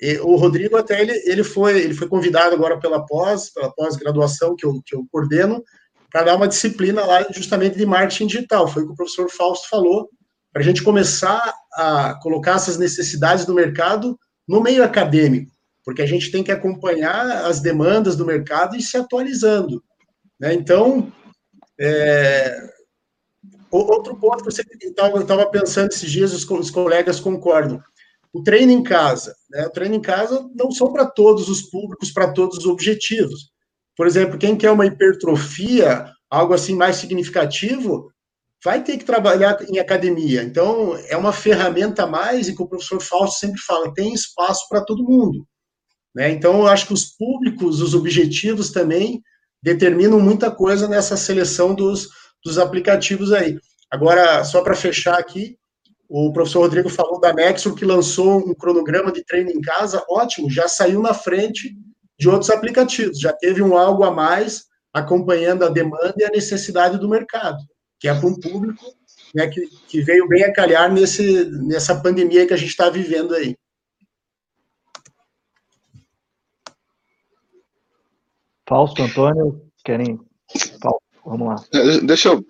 E o Rodrigo até ele, ele foi ele foi convidado agora pela pós pela pós-graduação que eu, que eu coordeno para dar uma disciplina lá justamente de marketing digital. Foi o que o professor Fausto falou, para a gente começar a colocar essas necessidades do mercado no meio acadêmico, porque a gente tem que acompanhar as demandas do mercado e se atualizando. Né? Então, é, outro ponto que eu estava pensando esses dias, os, os, colegas concordam. O treino em casa. Né? O treino em casa não são para todos os públicos, para todos os objetivos. Por exemplo, quem quer uma hipertrofia, algo assim mais significativo, vai ter que trabalhar em academia. Então, é uma ferramenta a mais, e que o professor Fausto sempre fala, tem espaço para todo mundo. Né? Então, eu acho que os públicos, os objetivos também determinam muita coisa nessa seleção dos, dos aplicativos aí. Agora, só para fechar aqui, o professor Rodrigo falou da Nexo, que lançou um cronograma de treino em casa, ótimo, já saiu na frente de outros aplicativos, já teve um algo a mais acompanhando a demanda e a necessidade do mercado que é para um público né, que, que veio bem a calhar nesse, nessa pandemia que a gente está vivendo aí. Fausto, Antônio, querem? Fausto, vamos lá. É, deixa eu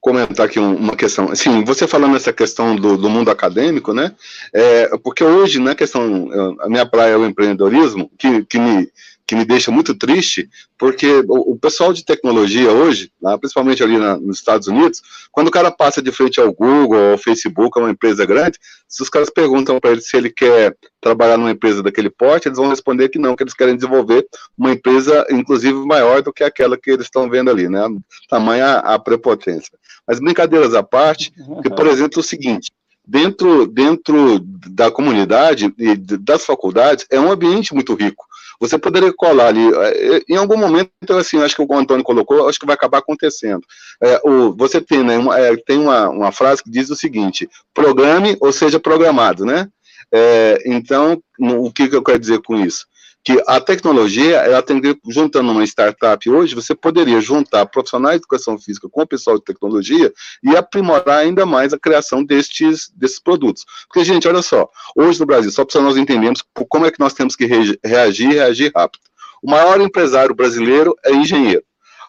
comentar aqui uma questão. Assim, você falando essa questão do, do mundo acadêmico, né? É, porque hoje, na né, questão, a minha praia é o empreendedorismo, que, que me que me deixa muito triste, porque o, o pessoal de tecnologia hoje, né, principalmente ali na, nos Estados Unidos, quando o cara passa de frente ao Google, ao Facebook, a uma empresa grande, se os caras perguntam para ele se ele quer trabalhar numa empresa daquele porte, eles vão responder que não, que eles querem desenvolver uma empresa, inclusive, maior do que aquela que eles estão vendo ali, né? Tamanha a prepotência. Mas brincadeiras à parte, que, por exemplo, é o seguinte, dentro, dentro da comunidade e das faculdades, é um ambiente muito rico. Você poderia colar ali, é, em algum momento, assim, acho que o Antônio colocou, acho que vai acabar acontecendo. É, o, você tem, né, uma, é, tem uma, uma frase que diz o seguinte: programe ou seja programado, né? É, então, o que, que eu quero dizer com isso? Que a tecnologia, ela tem que, juntando uma startup hoje, você poderia juntar profissionais de educação física com o pessoal de tecnologia e aprimorar ainda mais a criação destes, desses produtos. Porque, gente, olha só, hoje no Brasil, só para nós entendermos como é que nós temos que reagir reagir rápido. O maior empresário brasileiro é engenheiro.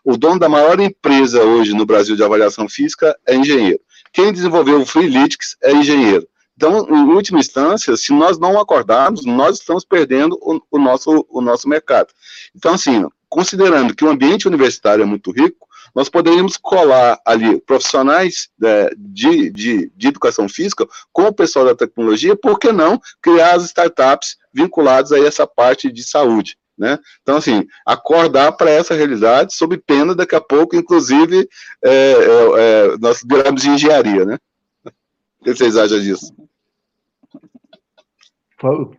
O dono da maior empresa hoje no Brasil de avaliação física é engenheiro. Quem desenvolveu o Freeletics é engenheiro. Então, em última instância, se nós não acordarmos, nós estamos perdendo o, o, nosso, o nosso mercado. Então, assim, considerando que o ambiente universitário é muito rico, nós poderíamos colar ali profissionais é, de, de, de, educação física com o pessoal da tecnologia, por que não criar as startups vinculadas a essa parte de saúde? Né? Então, assim, acordar para essa realidade, sob pena, daqui a pouco, inclusive, é, é, é nós viramos de engenharia, né? O que vocês acham disso?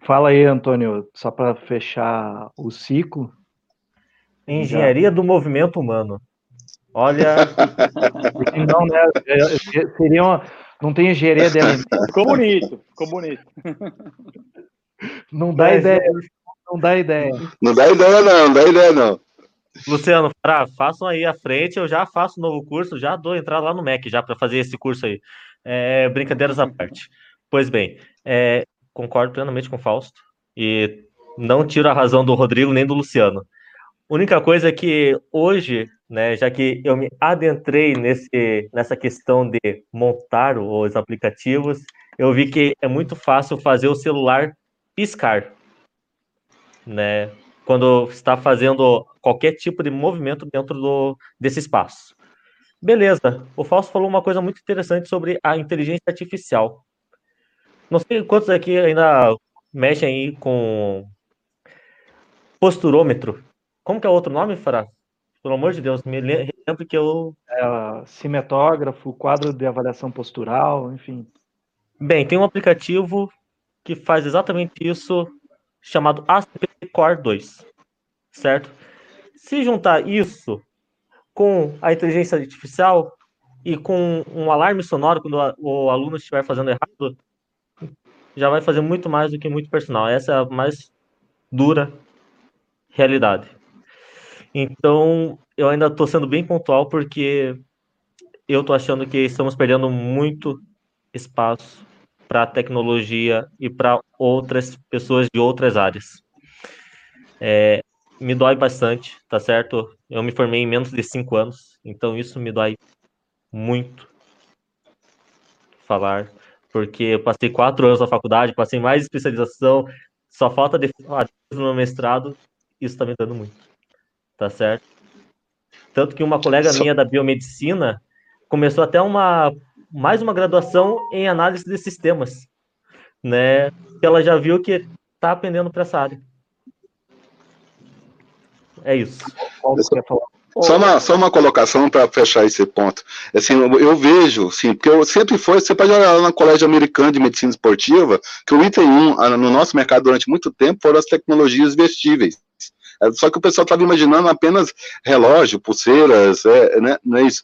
Fala aí, Antônio, só para fechar o ciclo. Engenharia Já. do movimento humano. Olha. não, né? É, é, seria uma, não tem engenharia de Ficou bonito, ficou bonito. Não dá Mas, ideia. Não dá ideia. Não dá ideia, não, não dá ideia, não. Luciano, pra, façam aí à frente, eu já faço um novo curso, já dou entrada lá no MEC já para fazer esse curso aí. É, brincadeiras à parte. Pois bem, é, concordo plenamente com o Fausto e não tiro a razão do Rodrigo nem do Luciano. A única coisa é que hoje, né, já que eu me adentrei nesse, nessa questão de montar os aplicativos, eu vi que é muito fácil fazer o celular piscar, né, quando está fazendo qualquer tipo de movimento dentro do, desse espaço. Beleza, o Fausto falou uma coisa muito interessante sobre a inteligência artificial. Não sei quantos aqui ainda mexem aí com posturômetro. Como que é o outro nome, Fará? Pelo amor de Deus, me lembro que eu. É, cimetógrafo, quadro de avaliação postural, enfim. Bem, tem um aplicativo que faz exatamente isso, chamado ACP Core 2. Certo? Se juntar isso com a inteligência artificial e com um alarme sonoro quando o aluno estiver fazendo errado, já vai fazer muito mais do que muito personal. Essa é a mais dura realidade. Então, eu ainda estou sendo bem pontual porque eu estou achando que estamos perdendo muito espaço para tecnologia e para outras pessoas de outras áreas. É, me dói bastante, tá certo? Eu me formei em menos de cinco anos, então isso me dói muito falar porque eu passei quatro anos na faculdade, passei mais especialização, só falta de no mestrado, isso tá me dando muito, tá certo? Tanto que uma colega minha da biomedicina começou até uma mais uma graduação em análise de sistemas, né? Ela já viu que tá aprendendo para essa área. É isso. Só uma, só uma colocação para fechar esse ponto. Assim, eu, eu, vejo, sim, porque eu sempre foi, você pode olhar lá no Colégio Americano de Medicina Esportiva, que o item 1 no nosso mercado durante muito tempo foram as tecnologias vestíveis. É, só que o pessoal estava imaginando apenas relógio, pulseiras, é, né, não é isso.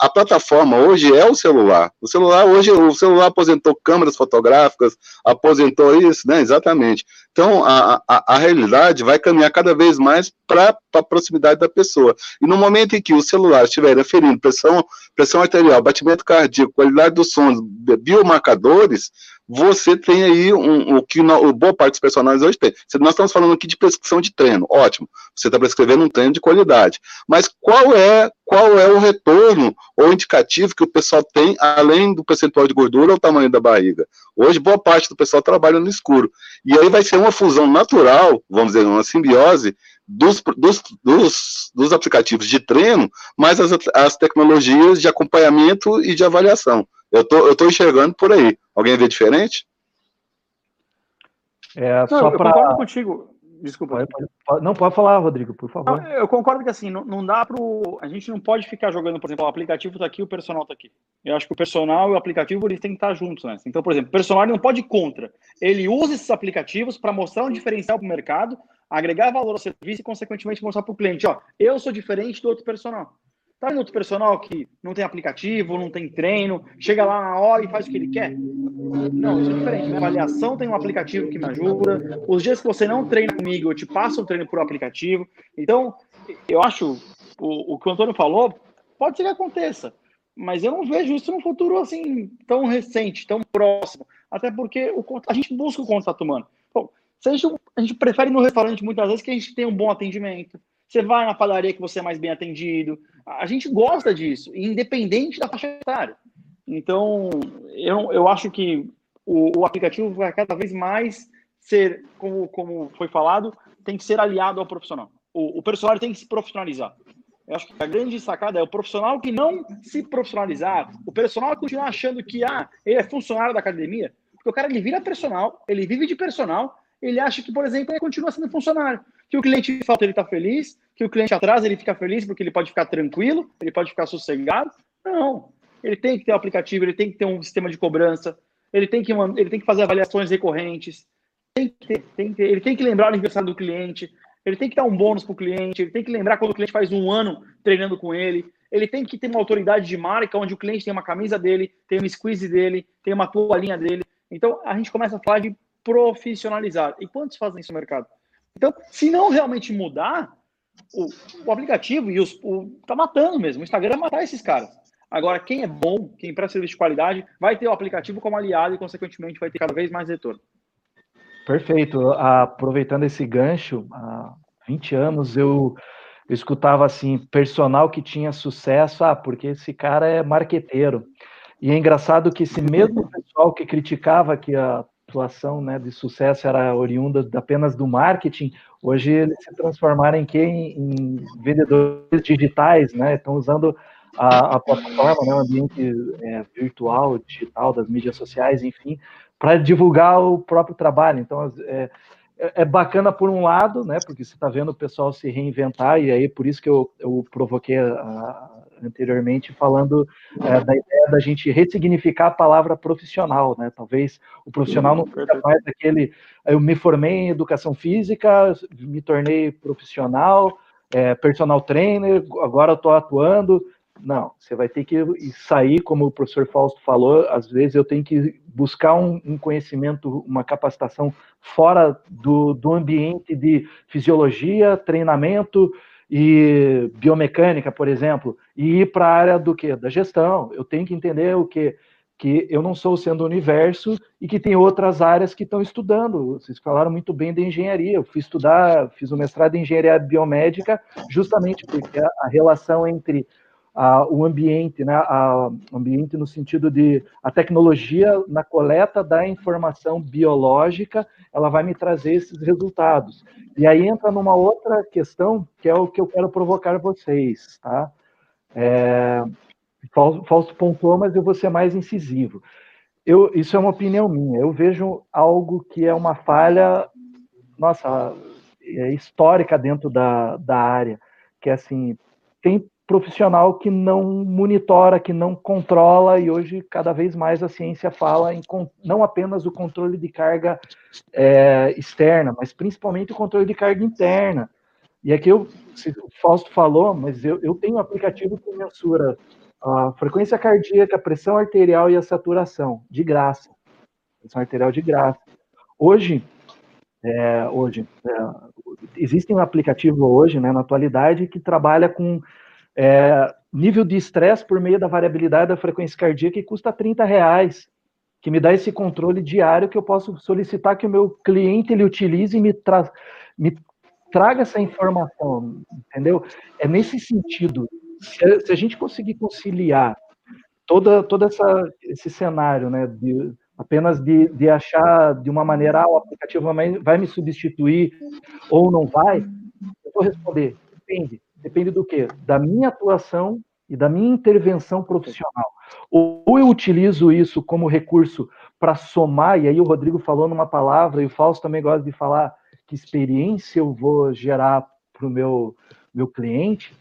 A plataforma hoje é o celular. O celular hoje, o celular aposentou câmeras fotográficas, aposentou isso, né? Exatamente. Então, a, a, a realidade vai caminhar cada vez mais para a proximidade da pessoa. E no momento em que o celular estiver aferindo pressão, pressão arterial, batimento cardíaco, qualidade do som, biomarcadores, você tem aí um, o que o boa parte dos personagens hoje tem. Nós estamos falando aqui de prescrição de treino, ótimo. Você está prescrevendo um treino de qualidade. Mas qual é qual é o retorno ou indicativo que o pessoal tem, além do percentual de gordura ou tamanho da barriga? Hoje, boa parte do pessoal trabalha no escuro. E aí vai ser uma fusão natural, vamos dizer, uma simbiose dos, dos, dos, dos aplicativos de treino, mais as, as tecnologias de acompanhamento e de avaliação. Eu tô, eu tô enxergando por aí. Alguém vê diferente? É, não, só eu pra... concordo contigo. Desculpa. Pode, pode, não, pode falar, Rodrigo, por favor. Não, eu concordo que assim, não, não dá para A gente não pode ficar jogando, por exemplo, o aplicativo está aqui, o personal está aqui. Eu acho que o personal e o aplicativo eles têm que estar juntos, né? Então, por exemplo, o personal não pode ir contra. Ele usa esses aplicativos para mostrar um diferencial para o mercado, agregar valor ao serviço e, consequentemente, mostrar para o cliente: ó, eu sou diferente do outro personal. Tá no outro personal que não tem aplicativo, não tem treino, chega lá na hora e faz o que ele quer? Não, isso é diferente. Minha avaliação tem um aplicativo que me ajuda. Os dias que você não treina comigo, eu te passo o treino por aplicativo. Então, eu acho o, o que o Antônio falou, pode ser que aconteça, mas eu não vejo isso no futuro assim tão recente, tão próximo. Até porque o, a gente busca o contato humano. Bom, a, gente, a gente prefere no restaurante muitas vezes que a gente tenha um bom atendimento. Você vai na padaria que você é mais bem atendido, a gente gosta disso, independente da faixa etária. Então, eu, eu acho que o, o aplicativo vai cada vez mais ser, como, como foi falado, tem que ser aliado ao profissional. O, o personal tem que se profissionalizar. Eu acho que a grande sacada é o profissional que não se profissionalizar, o personal continuar achando que ah, ele é funcionário da academia, porque o cara ele vira personal, ele vive de personal, ele acha que, por exemplo, ele continua sendo funcionário. Que o cliente falta, ele está feliz, que o cliente atrasa, ele fica feliz porque ele pode ficar tranquilo, ele pode ficar sossegado. Não. Ele tem que ter um aplicativo, ele tem que ter um sistema de cobrança, ele tem que, ele tem que fazer avaliações recorrentes, tem que ter, tem que ter, ele tem que lembrar o aniversário do cliente, ele tem que dar um bônus para o cliente, ele tem que lembrar quando o cliente faz um ano treinando com ele, ele tem que ter uma autoridade de marca onde o cliente tem uma camisa dele, tem uma squeeze dele, tem uma toalhinha dele. Então a gente começa a falar de profissionalizar. E quantos fazem isso no mercado? Então, se não realmente mudar, o, o aplicativo e os, o, tá matando mesmo. O Instagram matar esses caras. Agora, quem é bom, quem presta serviço de qualidade, vai ter o aplicativo como aliado e, consequentemente, vai ter cada vez mais retorno. Perfeito. Aproveitando esse gancho, há 20 anos eu, eu escutava assim, personal que tinha sucesso, ah, porque esse cara é marqueteiro. E é engraçado que esse mesmo pessoal que criticava que a atuação né, de sucesso era oriunda apenas do marketing, hoje eles se transformaram em, em vendedores digitais, né? Estão usando a, a plataforma, né, o ambiente é, virtual, digital, das mídias sociais, enfim, para divulgar o próprio trabalho. Então, é, é bacana por um lado, né? Porque você está vendo o pessoal se reinventar, e aí por isso que eu, eu provoquei a, anteriormente falando é, da ideia da gente ressignificar a palavra profissional, né? Talvez o profissional não seja mais aquele. Eu me formei em educação física, me tornei profissional, é, personal trainer, agora estou atuando. Não, você vai ter que sair, como o professor Fausto falou, às vezes eu tenho que buscar um, um conhecimento, uma capacitação fora do, do ambiente de fisiologia, treinamento, e biomecânica, por exemplo, e ir para a área do que? Da gestão. Eu tenho que entender o que que eu não sou sendo o universo e que tem outras áreas que estão estudando. Vocês falaram muito bem da engenharia. Eu fui estudar, fiz o mestrado em engenharia biomédica, justamente porque a relação entre o ambiente, né, ambiente no sentido de a tecnologia na coleta da informação biológica, ela vai me trazer esses resultados. E aí entra numa outra questão, que é o que eu quero provocar vocês, tá? É, Fausto pontuou, mas eu vou ser mais incisivo. Eu, isso é uma opinião minha. Eu vejo algo que é uma falha, nossa, é histórica dentro da, da área, que é assim, tem profissional que não monitora, que não controla, e hoje cada vez mais a ciência fala em não apenas o controle de carga é, externa, mas principalmente o controle de carga interna. E aqui eu, o Fausto falou, mas eu, eu tenho um aplicativo que mensura a frequência cardíaca, a pressão arterial e a saturação, de graça. Pressão arterial de graça. Hoje, é, hoje é, existe um aplicativo hoje, né, na atualidade, que trabalha com é, nível de estresse por meio da variabilidade da frequência cardíaca que custa 30 reais, que me dá esse controle diário que eu posso solicitar que o meu cliente ele utilize e me, tra me traga essa informação, entendeu? É nesse sentido. Se, a gente conseguir conciliar toda, toda essa, esse cenário, né, de, apenas de, de achar de uma maneira, ah, o aplicativo vai me substituir ou não vai, eu vou responder, depende. Depende do quê? Da minha atuação e da minha intervenção profissional. Ou eu utilizo isso como recurso para somar, e aí o Rodrigo falou numa palavra, e o Fausto também gosta de falar que experiência eu vou gerar para o meu, meu cliente,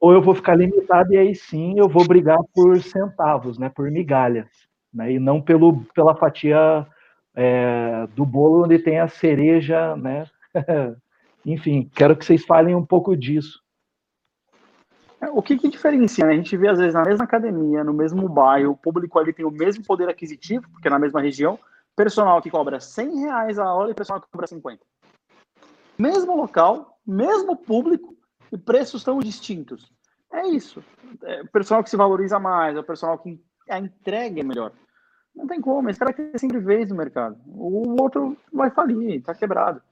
ou eu vou ficar limitado e aí sim eu vou brigar por centavos, né, por migalhas, né, e não pelo, pela fatia é, do bolo onde tem a cereja, né, enfim, quero que vocês falem um pouco disso. É, o que, que diferencia? Né? A gente vê, às vezes, na mesma academia, no mesmo bairro, o público ali tem o mesmo poder aquisitivo, porque é na mesma região, personal que cobra 100 reais a hora e personal que cobra 50. Mesmo local, mesmo público, e preços tão distintos. É isso. É o personal que se valoriza mais, é o personal que a entrega é melhor. Não tem como, esse cara tem sempre vez no mercado. O outro vai falir, está quebrado.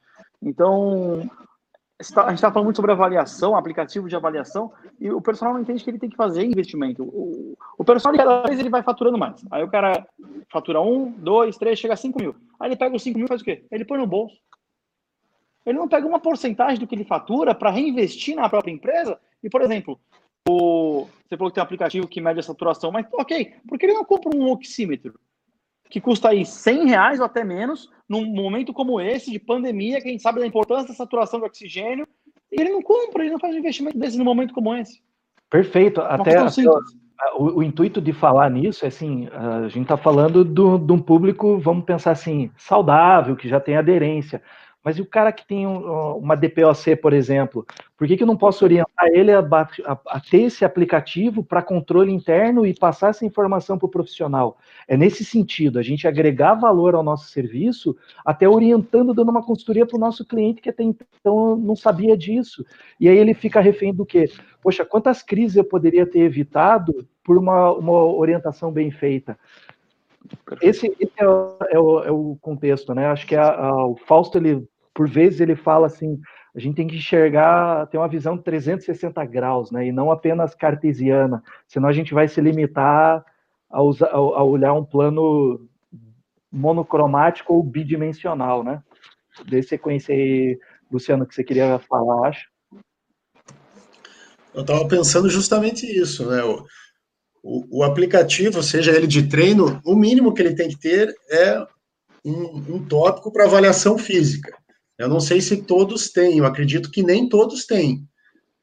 Então, Tá, a gente está falando muito sobre avaliação, aplicativo de avaliação, e o personal não entende que ele tem que fazer investimento. O, o personal, cada vez, ele vai faturando mais. Aí o cara fatura um, dois, três, chega a cinco mil. Aí ele pega os cinco mil e faz o quê? Ele põe no bolso. Ele não pega uma porcentagem do que ele fatura para reinvestir na própria empresa. E, por exemplo, o, você falou que tem um aplicativo que mede a saturação, mas ok, por que ele não compra um oxímetro? Que custa aí 100 reais ou até menos, num momento como esse, de pandemia, que a gente sabe da importância da saturação do oxigênio, e ele não compra, ele não faz um investimento desse num momento como esse. Perfeito. Até, até o, o, intuito de falar nisso é assim, a gente está falando do, de um público, vamos pensar assim, saudável, que já tem aderência. Mas e o cara que tem uma DPOC, por exemplo, por que, que eu não posso orientar ele a, a, a ter esse aplicativo para controle interno e passar essa informação para o profissional? É nesse sentido, a gente agregar valor ao nosso serviço, até orientando, dando uma consultoria para o nosso cliente que até então não sabia disso. E aí ele fica refém do quê? Poxa, quantas crises eu poderia ter evitado por uma, uma orientação bem feita? Esse, esse é, o, é, o, é, o, contexto, né? Acho que a, a, o Fausto ele por vezes ele fala assim, a gente tem que enxergar, ter uma visão de 360 graus, né, e não apenas cartesiana, senão a gente vai se limitar a, usar, a olhar um plano monocromático ou bidimensional, né? Dê sequência aí, Luciano, que você queria falar, acho. Eu estava pensando justamente isso, né? O, o, o, aplicativo, seja ele de treino, o mínimo que ele tem que ter é um, um tópico para avaliação física. Eu não sei se todos têm, eu acredito que nem todos têm.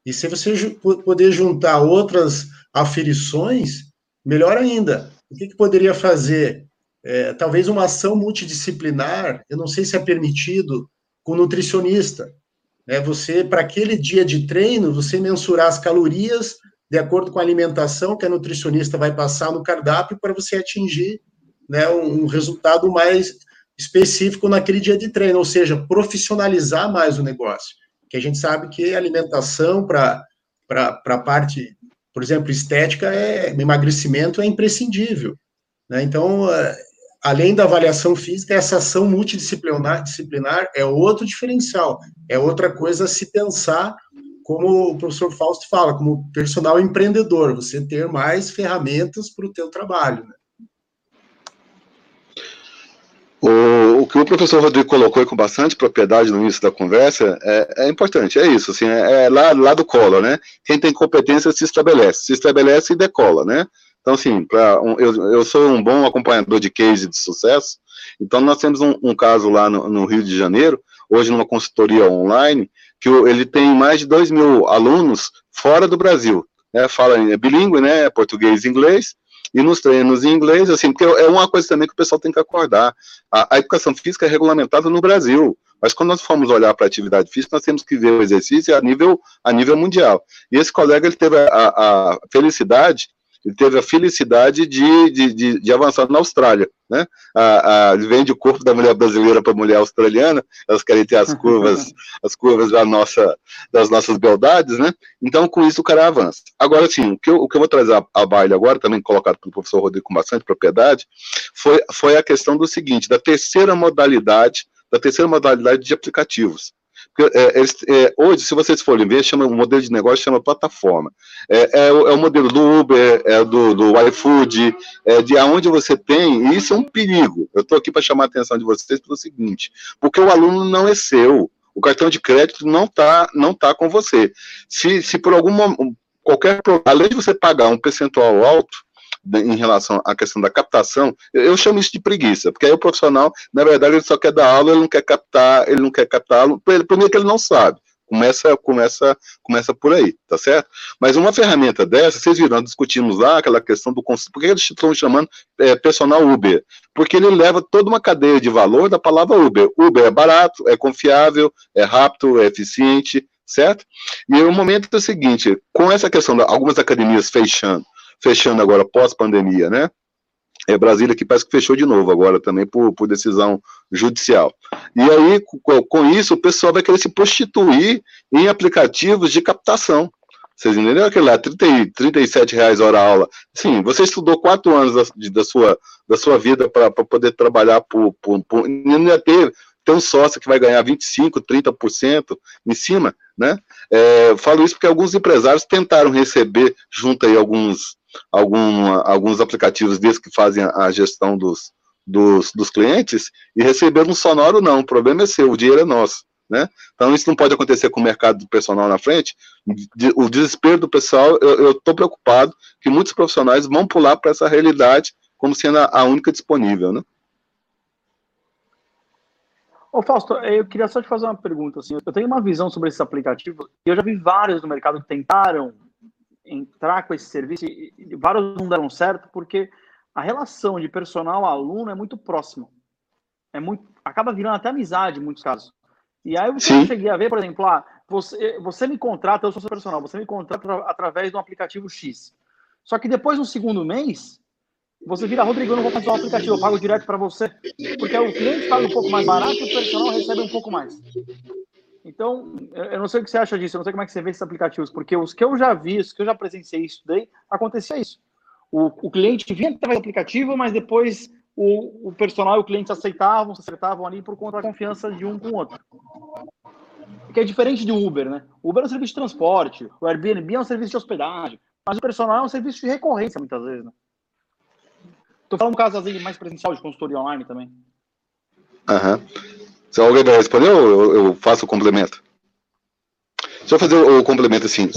E se você poder juntar outras aferições, melhor ainda. O que, que poderia fazer? É, talvez uma ação multidisciplinar, eu não sei se é permitido, com nutricionista. É você, para aquele dia de treino, você mensurar as calorias de acordo com a alimentação que a nutricionista vai passar no cardápio para você atingir né, um resultado mais específico naquele dia de treino, ou seja, profissionalizar mais o negócio. Que a gente sabe que alimentação para a parte, por exemplo, estética, é, emagrecimento é imprescindível. Né? Então, é, além da avaliação física, essa ação multidisciplinar disciplinar é outro diferencial, é outra coisa a se pensar como o professor Fausto fala, como personal empreendedor, você ter mais ferramentas para o teu trabalho. Né? O, o, que o professor Rodrigo colocou com bastante propriedade no início da conversa é, é importante, é isso, assim, é, é, lá, lá do colo, né? Quem tem competência se estabelece, se estabelece e decola, né? Então, assim, pra, um, eu, eu sou um bom acompanhador de case de sucesso, então nós temos um, um caso lá no, no, Rio de Janeiro, hoje numa consultoria online, que ele tem mais de 2 mil alunos fora do Brasil, né? Fala é bilíngue, né? Português e inglês, e nos treinos em inglês, assim, porque é uma coisa também que o pessoal tem que acordar. A, a educação física é regulamentada no Brasil, mas quando nós formos olhar para a atividade física, nós temos que ver o exercício a nível, a nível mundial. E esse colega, ele teve a, a felicidade ele teve a felicidade de, de, de, de avançar na Austrália, né? A, a, ele vende o corpo da mulher brasileira para a mulher australiana, elas querem ter as curvas, as curvas da nossa, das nossas beldades, né? Então, com isso, o cara avança. Agora, sim, o que eu, o que eu vou trazer a, a baile agora, também colocado pelo professor Rodrigo com bastante propriedade, foi, foi a questão do seguinte, da terceira modalidade, da terceira modalidade de aplicativos. É, eles, é, hoje, se vocês forem ver, chama, o modelo de negócio chama plataforma. É, é, é o modelo do Uber, é do, do iFood, é de aonde você tem, e isso é um perigo. Eu estou aqui para chamar a atenção de vocês pelo seguinte, porque o aluno não é seu, o cartão de crédito não está não tá com você. Se, se por algum qualquer além de você pagar um percentual alto, em relação à questão da captação, eu chamo isso de preguiça, porque aí o profissional, na verdade, ele só quer dar aula, ele não quer captar, ele não quer captá-lo, primeiro que ele não sabe. Começa, começa, começa por aí, tá certo? Mas uma ferramenta dessa, vocês viram, discutimos lá aquela questão do por que eles estão chamando é, personal Uber? Porque ele leva toda uma cadeia de valor da palavra Uber. Uber é barato, é confiável, é rápido, é eficiente, certo? E o momento é o seguinte, com essa questão de algumas academias fechando, fechando agora pós-pandemia, né? É Brasília que parece que fechou de novo agora também por, por decisão judicial. E aí, com, com, isso, o pessoal vai querer se prostituir em aplicativos de captação. Vocês entenderam aquele lá, 30, 37 reais hora aula. Sim, você estudou quatro anos da, da sua, da sua vida para poder trabalhar por, por, por ia ter, ter um sócio que vai ganhar 25%, 30% em cima, né? É, falo isso porque alguns empresários tentaram receber junto aí alguns algum, alguns aplicativos desses que fazem a gestão dos, dos, dos clientes e receber um sonoro não, o problema é seu, o dinheiro é nosso. Né? Então isso não pode acontecer com o mercado do personal na frente. O desespero do pessoal, eu estou preocupado que muitos profissionais vão pular para essa realidade como sendo a, única disponível, né? Ô Fausto, eu queria só te fazer uma pergunta. Assim, eu tenho uma visão sobre esses aplicativos e eu já vi vários no mercado que tentaram entrar com esse serviço e, vários não deram certo porque a relação de personal aluno é muito próxima. É muito, acaba virando até amizade em muitos casos. E aí eu cheguei a ver, por exemplo, ah, você, você me contrata, eu sou seu personal, você me contrata através de um aplicativo X. Só que depois, no segundo mês, você vira, Rodrigo, eu não vou fazer um aplicativo, eu pago direto para você. Porque o cliente paga um pouco mais barato e o personal recebe um pouco mais. Então, eu não sei o que você acha disso, eu não sei como é que você vê esses aplicativos, porque os que eu já vi, os que eu já presenciei e estudei, acontecia isso. O, o cliente vinha através do aplicativo, mas depois o, o personal e o cliente aceitavam, se acertavam ali por conta da confiança de um com o outro. Que é diferente de Uber, né? O Uber é um serviço de transporte, o Airbnb é um serviço de hospedagem, mas o personal é um serviço de recorrência, muitas vezes, né? Tô falando um caso mais presencial de consultoria online também. Aham. Uhum. Se alguém vai responder eu, eu faço o complemento? Deixa eu fazer o, o complemento assim.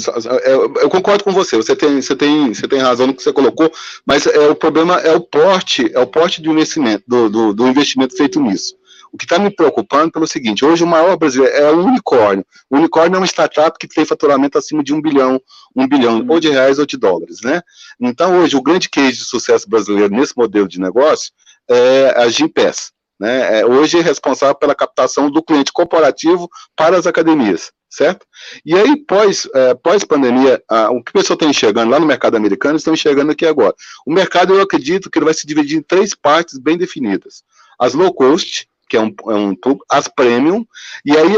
Eu, eu, concordo com você. Você tem, você tem, você tem razão no que você colocou, mas é o problema é o porte, é o porte do investimento, do, do, do investimento feito nisso. O que está me preocupando pelo seguinte: hoje o maior brasileiro é o unicórnio. O unicórnio é uma startup que tem faturamento acima de um bilhão, um bilhão ou de reais ou de dólares, né? Então hoje o grande case de sucesso brasileiro nesse modelo de negócio é a Gimpass né, é hoje é responsável pela captação do cliente corporativo para as academias, certo? E aí, pós, é, pós pandemia, o que o pessoal está enxergando lá no mercado americano, estão enxergando aqui agora. O mercado, eu acredito que ele vai se dividir em três partes bem definidas. As low cost, que é um, é um as premium, e aí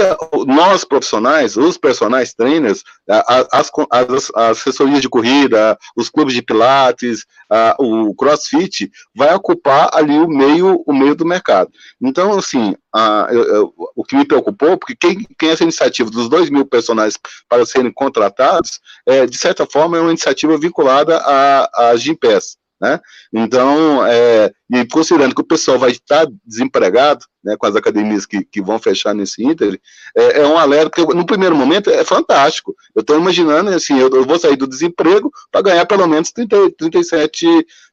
nós profissionais, os personagens trainers, as, as, as assessorias de corrida, os clubes de pilates, o crossfit, vai ocupar ali o meio, o meio do mercado. Então, assim, eu, eu, o que me preocupou, porque quem, quem essa iniciativa dos 2 mil personagens para serem contratados, é, de certa forma, é uma iniciativa vinculada às Gimpass. Né? Então, é, e considerando que o pessoal vai estar desempregado, né, com as academias que, que vão fechar nesse ínter, é, é um alerta que, no primeiro momento, é fantástico. Eu estou imaginando, assim, eu, eu, vou sair do desemprego para ganhar pelo menos 30, 37,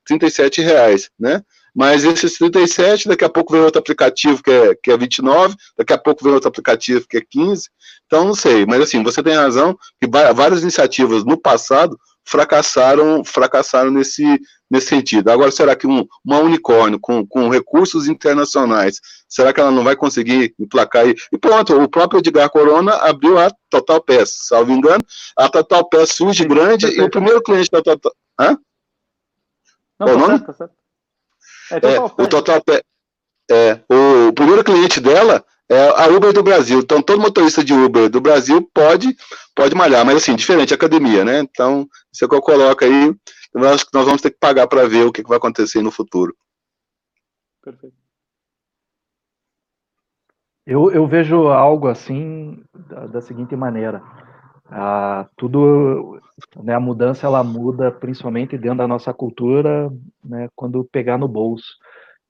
37 reais, né? Mas esses 37, daqui a pouco vem outro aplicativo que é, que é 29, daqui a pouco vem outro aplicativo que é 15, então não sei, mas assim, você tem razão que várias iniciativas no passado fracassaram, fracassaram nesse, nesse sentido. Agora, será que um, uma unicórnio com, com recursos internacionais, será que ela não vai conseguir emplacar aí? E pronto, o próprio Edgar Corona abriu a Total Pass, salvo engano, a Total Pass surge grande e o primeiro cliente da Total... Hã? Não, o tá nome? Certo, tá certo. É, Total é, o Total Pass... É, o primeiro cliente dela é a Uber do Brasil. Então, todo motorista de Uber do Brasil pode, pode malhar, mas assim, diferente academia, né? Então, isso é que eu coloco aí. Eu acho que nós vamos ter que pagar para ver o que, que vai acontecer no futuro. Perfeito. Eu, eu vejo algo assim da, da seguinte maneira. Ah, tudo, né, a mudança ela muda principalmente dentro da nossa cultura, né, quando pegar no bolso.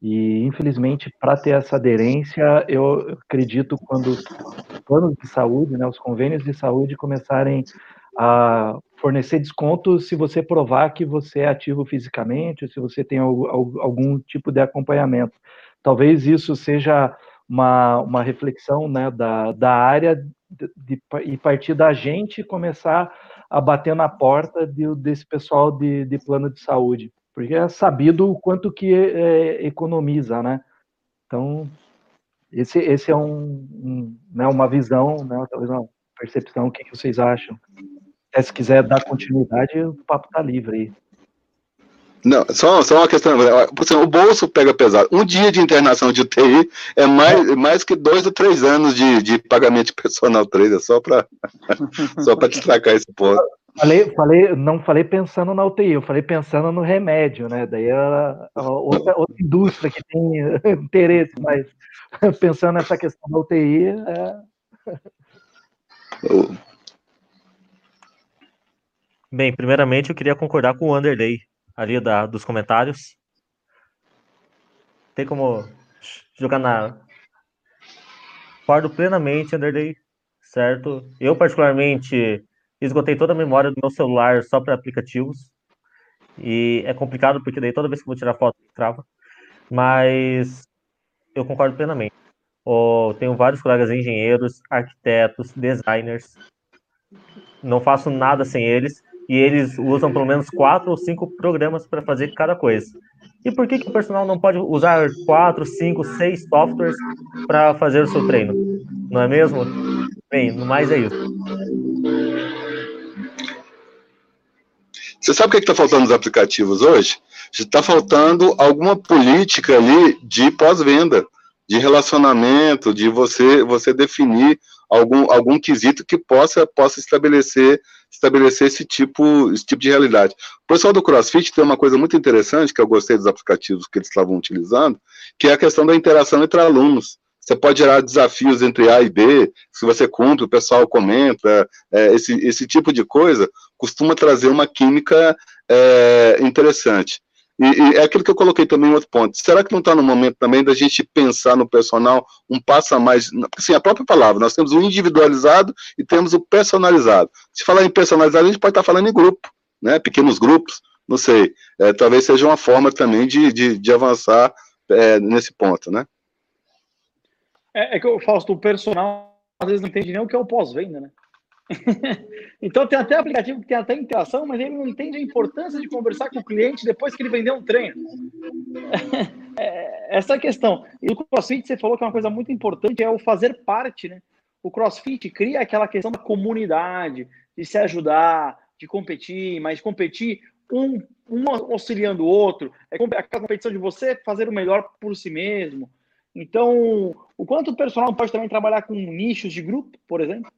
E, infelizmente, para ter essa aderência, eu acredito quando os planos de saúde, né, os convênios de saúde começarem a fornecer descontos se você provar que você é ativo fisicamente, se você tem algum tipo de acompanhamento. Talvez isso seja uma, uma reflexão né, da, da área de, de, e partir da gente começar a bater na porta de, desse pessoal de, de plano de saúde porque é sabido o quanto que é, economiza, né? Então, esse, esse é um, um né, uma visão, né, talvez uma percepção, o que, que vocês acham? Se quiser dar continuidade, o papo tá livre aí. Não, só, só uma questão. O bolso pega pesado. Um dia de internação de UTI é mais, mais que dois ou três anos de, de pagamento de personal trader, só para só destacar esse ponto. Falei, falei, não falei pensando na UTI, eu falei pensando no remédio, né? Daí é outra, outra indústria que tem interesse, mas pensando nessa questão da UTI. É... Bem, primeiramente eu queria concordar com o Underday ali da, dos comentários. Tem como jogar na. Concordo plenamente, Underday, certo? Eu, particularmente, esgotei toda a memória do meu celular só para aplicativos. E é complicado porque daí toda vez que eu vou tirar foto trava. Mas eu concordo plenamente. Eu tenho vários colegas engenheiros, arquitetos, designers. Não faço nada sem eles. E eles usam pelo menos quatro ou cinco programas para fazer cada coisa. E por que, que o personal não pode usar quatro, cinco, seis softwares para fazer o seu treino? Não é mesmo? Bem, no mais é isso. Você sabe o que é está faltando nos aplicativos hoje? Está faltando alguma política ali de pós-venda, de relacionamento, de você você definir algum, algum quesito que possa, possa estabelecer, estabelecer esse tipo, esse tipo de realidade. O pessoal do CrossFit tem uma coisa muito interessante que eu gostei dos aplicativos que eles estavam utilizando, que é a questão da interação entre alunos. Você pode gerar desafios entre A e B, se você cumpre, o pessoal comenta, é, esse, esse tipo de coisa costuma trazer uma química é, interessante. E, e, é aquilo que eu coloquei também em outro ponto. Será que não está no momento também da gente pensar no personal um passo a mais? Assim, a própria palavra, nós temos o individualizado e temos o personalizado. Se falar em personalizado, a gente pode estar tá falando em grupo, né? pequenos grupos, não sei. É, talvez seja uma forma também de, de, de avançar é, nesse ponto, né? É, é que eu Fausto, o personal às vezes não entende nem o que é o pós-venda, né? então tem até aplicativo que tem até interação, mas ele não entende a importância de conversar com o cliente depois que ele vendeu um treino. é, essa é a questão. E o CrossFit, você falou que é uma coisa muito importante, é o fazer parte, né? O CrossFit cria aquela questão da comunidade, de se ajudar, de competir, mas competir um, um auxiliando o outro, é a competição de você fazer o melhor por si mesmo, Então, o quanto o personal pode também trabalhar com nichos de grupo, por exemplo?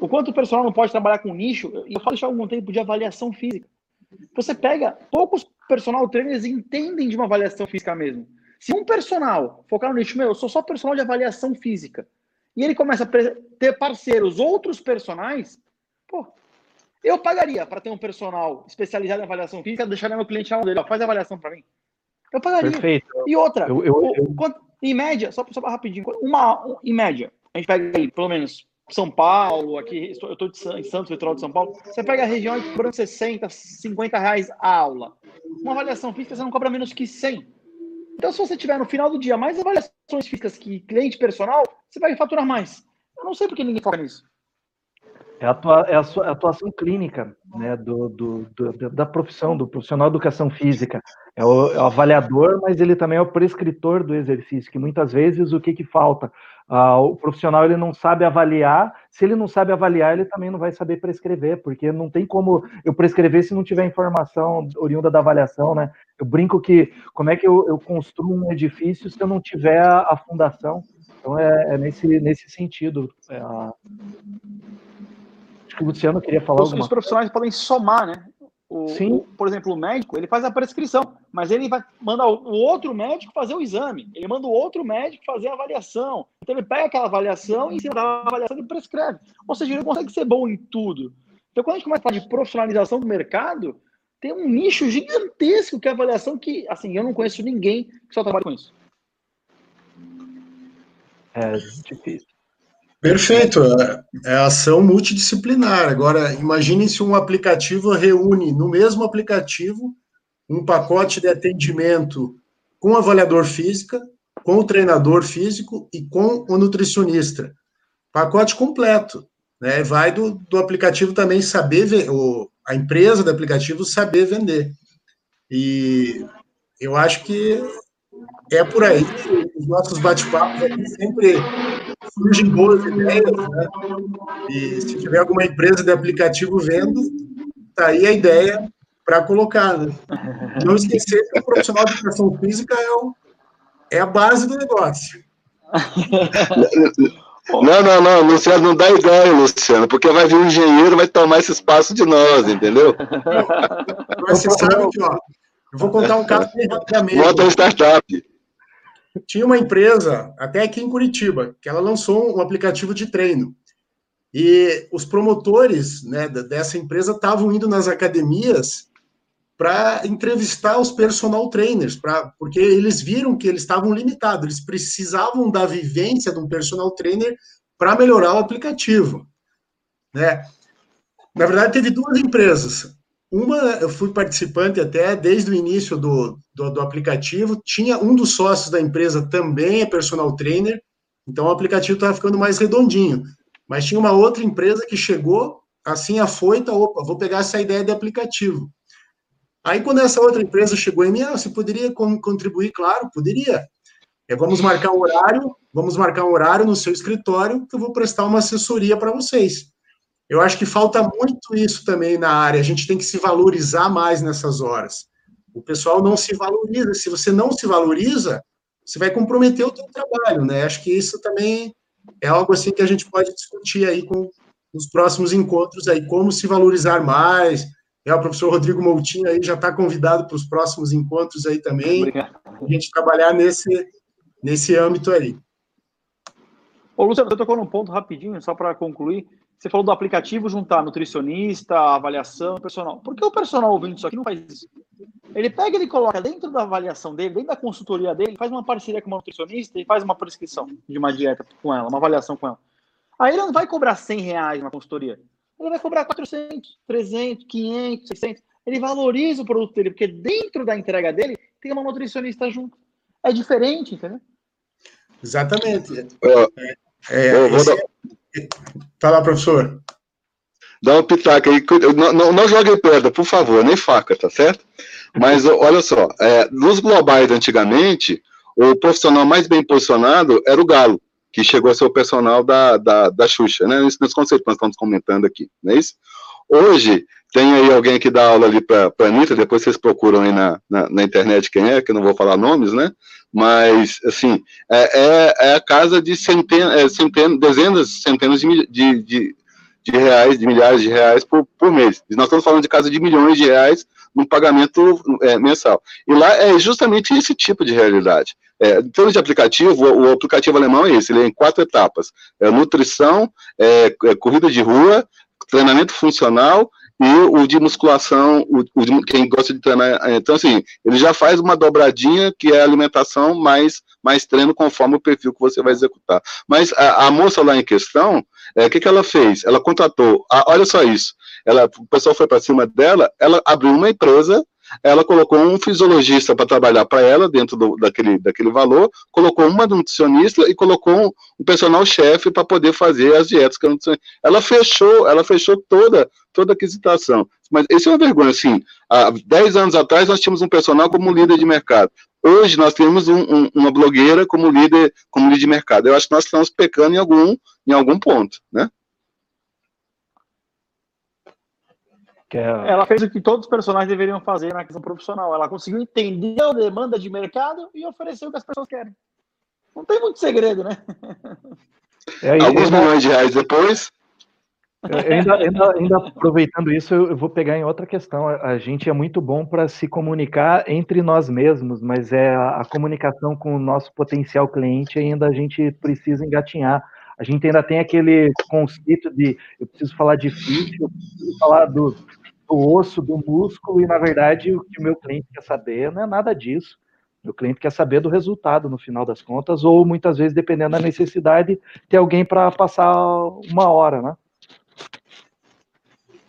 O quanto o personal não pode trabalhar com nicho, e eu falo isso há algum tempo de avaliação física. Você pega, poucos personal trainers entendem de uma avaliação física mesmo. Se um personal focar no nicho, meu, eu sou só personal de avaliação física, e ele começa a ter parceiros, outros personagens, pô, eu pagaria para ter um personal especializado em avaliação física, deixar meu cliente na mão dele, ó, faz a avaliação para mim. Eu pagaria. Perfeito. E outra, eu, eu, eu... Em média, só, só rapidinho, uma, em média, a gente pega aí, pelo menos, São Paulo, aqui, eu estou em Santos, litoral de São Paulo, você pega a região cobrando 60, 50 reais a aula. Uma avaliação física você não cobra menos que 100. Então, se você tiver no final do dia mais avaliações físicas que cliente personal, você vai faturar mais. Eu não sei porque ninguém foca nisso. É a, é é a atuação clínica né, do, do, do, da profissão, do profissional de educação física. É o, é o, avaliador, mas ele também é o prescritor do exercício, que muitas vezes o que, que falta? Ah, o profissional ele não sabe avaliar, se ele não sabe avaliar, ele também não vai saber prescrever, porque não tem como eu prescrever se não tiver informação oriunda da avaliação, né? Eu brinco que como é que eu, eu construo um edifício se eu não tiver a, a fundação? Então é, é, nesse, nesse sentido. É a... Acho que o Luciano queria falar os, os profissionais podem somar, né? O, Sim. O, por exemplo, o médico, ele faz a prescrição, mas ele vai mandar o, outro médico fazer o exame. Ele manda o outro médico fazer a avaliação. Então ele pega aquela avaliação e em cima da avaliação ele prescreve. Ou seja, ele consegue ser bom em tudo. Então quando a gente começa a falar de profissionalização do mercado, tem um nicho gigantesco que é a avaliação que, assim, eu não conheço ninguém que só trabalha com isso. É difícil. Perfeito, é, é ação multidisciplinar. Agora, imagine se um aplicativo reúne no mesmo aplicativo um pacote de atendimento com avaliador física, com o treinador físico e com o nutricionista. Pacote completo. Né? Vai do, do aplicativo também saber, o, a empresa do aplicativo saber vender. E eu acho que é por aí os nossos bate-papos aqui sempre surgem boas ideias, né? E se tiver alguma empresa de aplicativo vendo, tá aí a ideia para colocar, né? Não esquecer que o profissional de educação física é, o, é a base do negócio. Não, não, não, Luciano, não dá ideia, Luciano, porque vai vir um engenheiro vai tomar esse espaço de nós, entendeu? Você sabe que, ó, eu vou contar um caso bem rapidamente. Bota uma startup. Tinha uma empresa, até aqui em Curitiba, que ela lançou um aplicativo de treino. E os promotores né, dessa empresa estavam indo nas academias para entrevistar os personal trainers, pra, porque eles viram que eles estavam limitados, eles precisavam da vivência de um personal trainer para melhorar o aplicativo. Né? Na verdade, teve duas empresas. Uma, eu fui participante até desde o início do, do, do, aplicativo, tinha um dos sócios da empresa também é personal trainer, então o aplicativo estava ficando mais redondinho. Mas tinha uma outra empresa que chegou, assim, afoita, opa, vou pegar essa ideia de aplicativo. Aí, quando essa outra empresa chegou em mim, ah, você poderia contribuir? Claro, poderia. É, vamos marcar um horário, vamos marcar um horário no seu escritório, que eu vou prestar uma assessoria para vocês. Eu acho que falta muito isso também na área. A gente tem que se valorizar mais nessas horas. O pessoal não se valoriza. Se você não se valoriza, você vai comprometer o seu trabalho, né? Acho que isso também é algo assim que a gente pode discutir aí com os próximos encontros aí, como se valorizar mais. É, o professor Rodrigo Moutinho aí já está convidado para os próximos encontros aí também. Obrigado. A gente trabalhar nesse, nesse âmbito aí. Ô, Luciano, você tocou num ponto rapidinho, só para concluir. Você falou do aplicativo juntar nutricionista, avaliação, personal. Por que o personal ouvindo isso aqui não faz isso? Ele pega e coloca dentro da avaliação dele, dentro da consultoria dele, faz uma parceria com uma nutricionista e faz uma prescrição de uma dieta com ela, uma avaliação com ela. Aí ele não vai cobrar 100 reais na consultoria. Ele vai cobrar 400, 300, 500, 600. Ele valoriza o produto dele, porque dentro da entrega dele tem uma nutricionista junto. É diferente, entendeu? Exatamente. É, é, esse, Tá lá, professor. Dá uma pitaca aí. Não, não, não jogue pedra, por favor, nem faca, tá certo? Mas olha só, é, nos globais antigamente, o profissional mais bem posicionado era o galo, que chegou a ser o personal da, da, da Xuxa, né? Nesse, nesse conceito que nós estamos comentando aqui, não é isso? Hoje, tem aí alguém que dá aula ali para a Anitta, depois vocês procuram aí na, na, na, internet quem é, que eu não vou falar nomes, né? Mas, assim, é, é, é a casa de centenas, é, centenas, dezenas, centenas de, de, de, de, reais, de milhares de reais por, por mês. E nós estamos falando de casa de milhões de reais num pagamento é, mensal. E lá é justamente esse tipo de realidade. É, em termos de aplicativo, o, o, aplicativo alemão é esse, ele é em quatro etapas. É nutrição, é, é corrida de rua, treinamento funcional e o de musculação, o, o de, quem gosta de treinar. Então, assim, ele já faz uma dobradinha que é alimentação mais, mais treino conforme o perfil que você vai executar. Mas a, a moça lá em questão, é, o é, que, que ela fez? Ela contratou, a, olha só isso, ela, o pessoal foi para cima dela, ela abriu uma empresa ela colocou um fisiologista para trabalhar para ela dentro do, daquele, daquele valor, colocou uma nutricionista e colocou um, personal chefe para poder fazer as dietas que ela fechou, ela fechou toda toda a aquisitação. Mas isso é uma vergonha, assim, há 10 anos atrás nós tínhamos um personal como líder de mercado. Hoje nós temos um, um, uma blogueira como líder, como líder de mercado. Eu acho que nós estamos pecando em algum, em algum ponto, né? É... Ela fez o que todos os personagens deveriam fazer na questão profissional. Ela conseguiu entender a demanda de mercado e oferecer o que as pessoas querem. Não tem muito segredo, né? É, Alguns milhões de reais depois. Ainda, ainda, ainda, aproveitando isso, eu vou pegar em outra questão. A gente é muito bom para se comunicar entre nós mesmos, mas é a, a, comunicação com o nosso potencial cliente ainda a gente precisa engatinhar. A gente ainda tem aquele conceito de eu preciso falar difícil, eu preciso falar do, do osso, do músculo, e na verdade o que o meu cliente quer saber não é nada disso. O cliente quer saber do resultado no final das contas, ou muitas vezes, dependendo da necessidade, ter alguém para passar uma hora, né?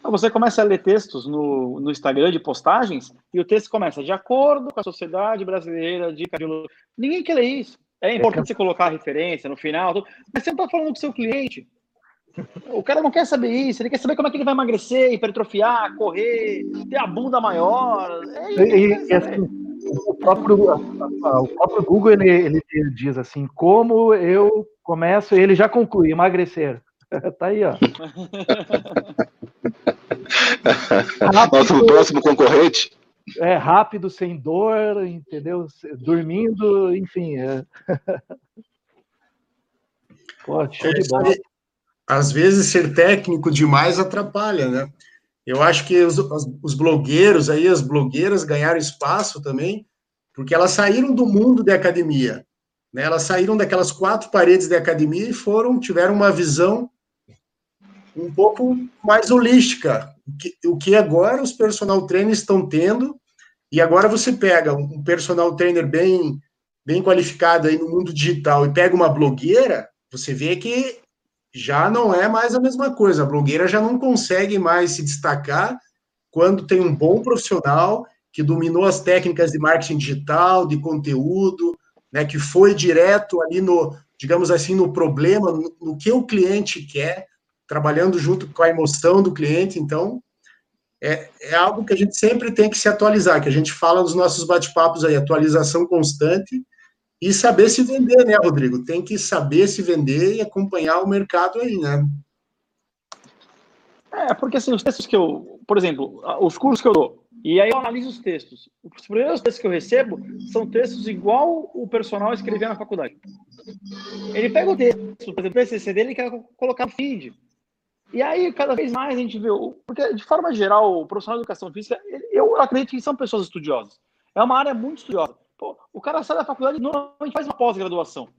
Você começa a ler textos no, no Instagram de postagens e o texto começa de acordo com a Sociedade Brasileira de Cardiologia. Ninguém quer ler isso. É importante você colocar a referência no final, mas você não está falando com o seu cliente. O cara não quer saber isso, ele quer saber como é que ele vai emagrecer, hipertrofiar, correr, ter a bunda maior. É isso e, e assim, o, próprio, o próprio Google ele, ele diz assim: como eu começo, ele já conclui, emagrecer. tá aí, ó. Nosso próximo concorrente. É rápido, sem dor, entendeu? Dormindo, enfim. É... Pô, show de bola. Às vezes ser técnico demais atrapalha, né? Eu acho que os, os blogueiros aí, as blogueiras ganharam espaço também, porque elas saíram do mundo da academia. Né? Elas saíram daquelas quatro paredes da academia e foram, tiveram uma visão um pouco mais holística, o que, agora os personal trainers estão tendo, e agora você pega um personal trainer bem, bem qualificado aí no mundo digital e pega uma blogueira, você vê que já não é mais a mesma coisa. A blogueira já não consegue mais se destacar quando tem um bom profissional que dominou as técnicas de marketing digital, de conteúdo, né, que foi direto ali no, digamos assim, no problema, no, no que o cliente quer, trabalhando junto com a emoção do cliente. Então, é, é algo que a gente sempre tem que se atualizar, que a gente fala nos nossos bate-papos aí, atualização constante e saber se vender, né, Rodrigo? Tem que saber se vender e acompanhar o mercado aí, né? É, porque assim, os textos que eu, por exemplo, os cursos que eu dou, e aí eu analiso os textos. Os primeiros textos que eu recebo são textos igual o personal escrevia na faculdade. Ele pega o texto, por exemplo, o TCC dele e quer colocar no feed. E aí, cada vez mais a gente vê, porque de forma geral, o profissional de educação física, eu acredito que são pessoas estudiosas. É uma área muito estudiosa. Pô, o cara sai da faculdade e normalmente faz uma pós-graduação.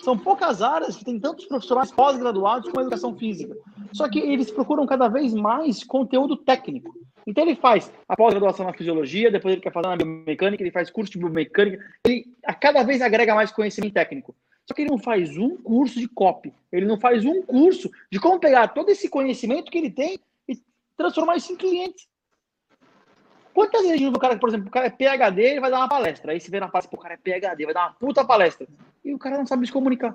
São poucas áreas que tem tantos profissionais pós-graduados com educação física. Só que eles procuram cada vez mais conteúdo técnico. Então ele faz a pós-graduação na fisiologia, depois ele quer fazer na biomecânica, ele faz curso de biomecânica, ele a cada vez agrega mais conhecimento técnico. Só que ele não faz um curso de copy, ele não faz um curso de como pegar todo esse conhecimento que ele tem e transformar isso em clientes. Quantas vezes o cara, por exemplo, o cara é PHD, ele vai dar uma palestra. Aí você vê na palestra, o cara é PHD, vai dar uma puta palestra. E o cara não sabe se comunicar.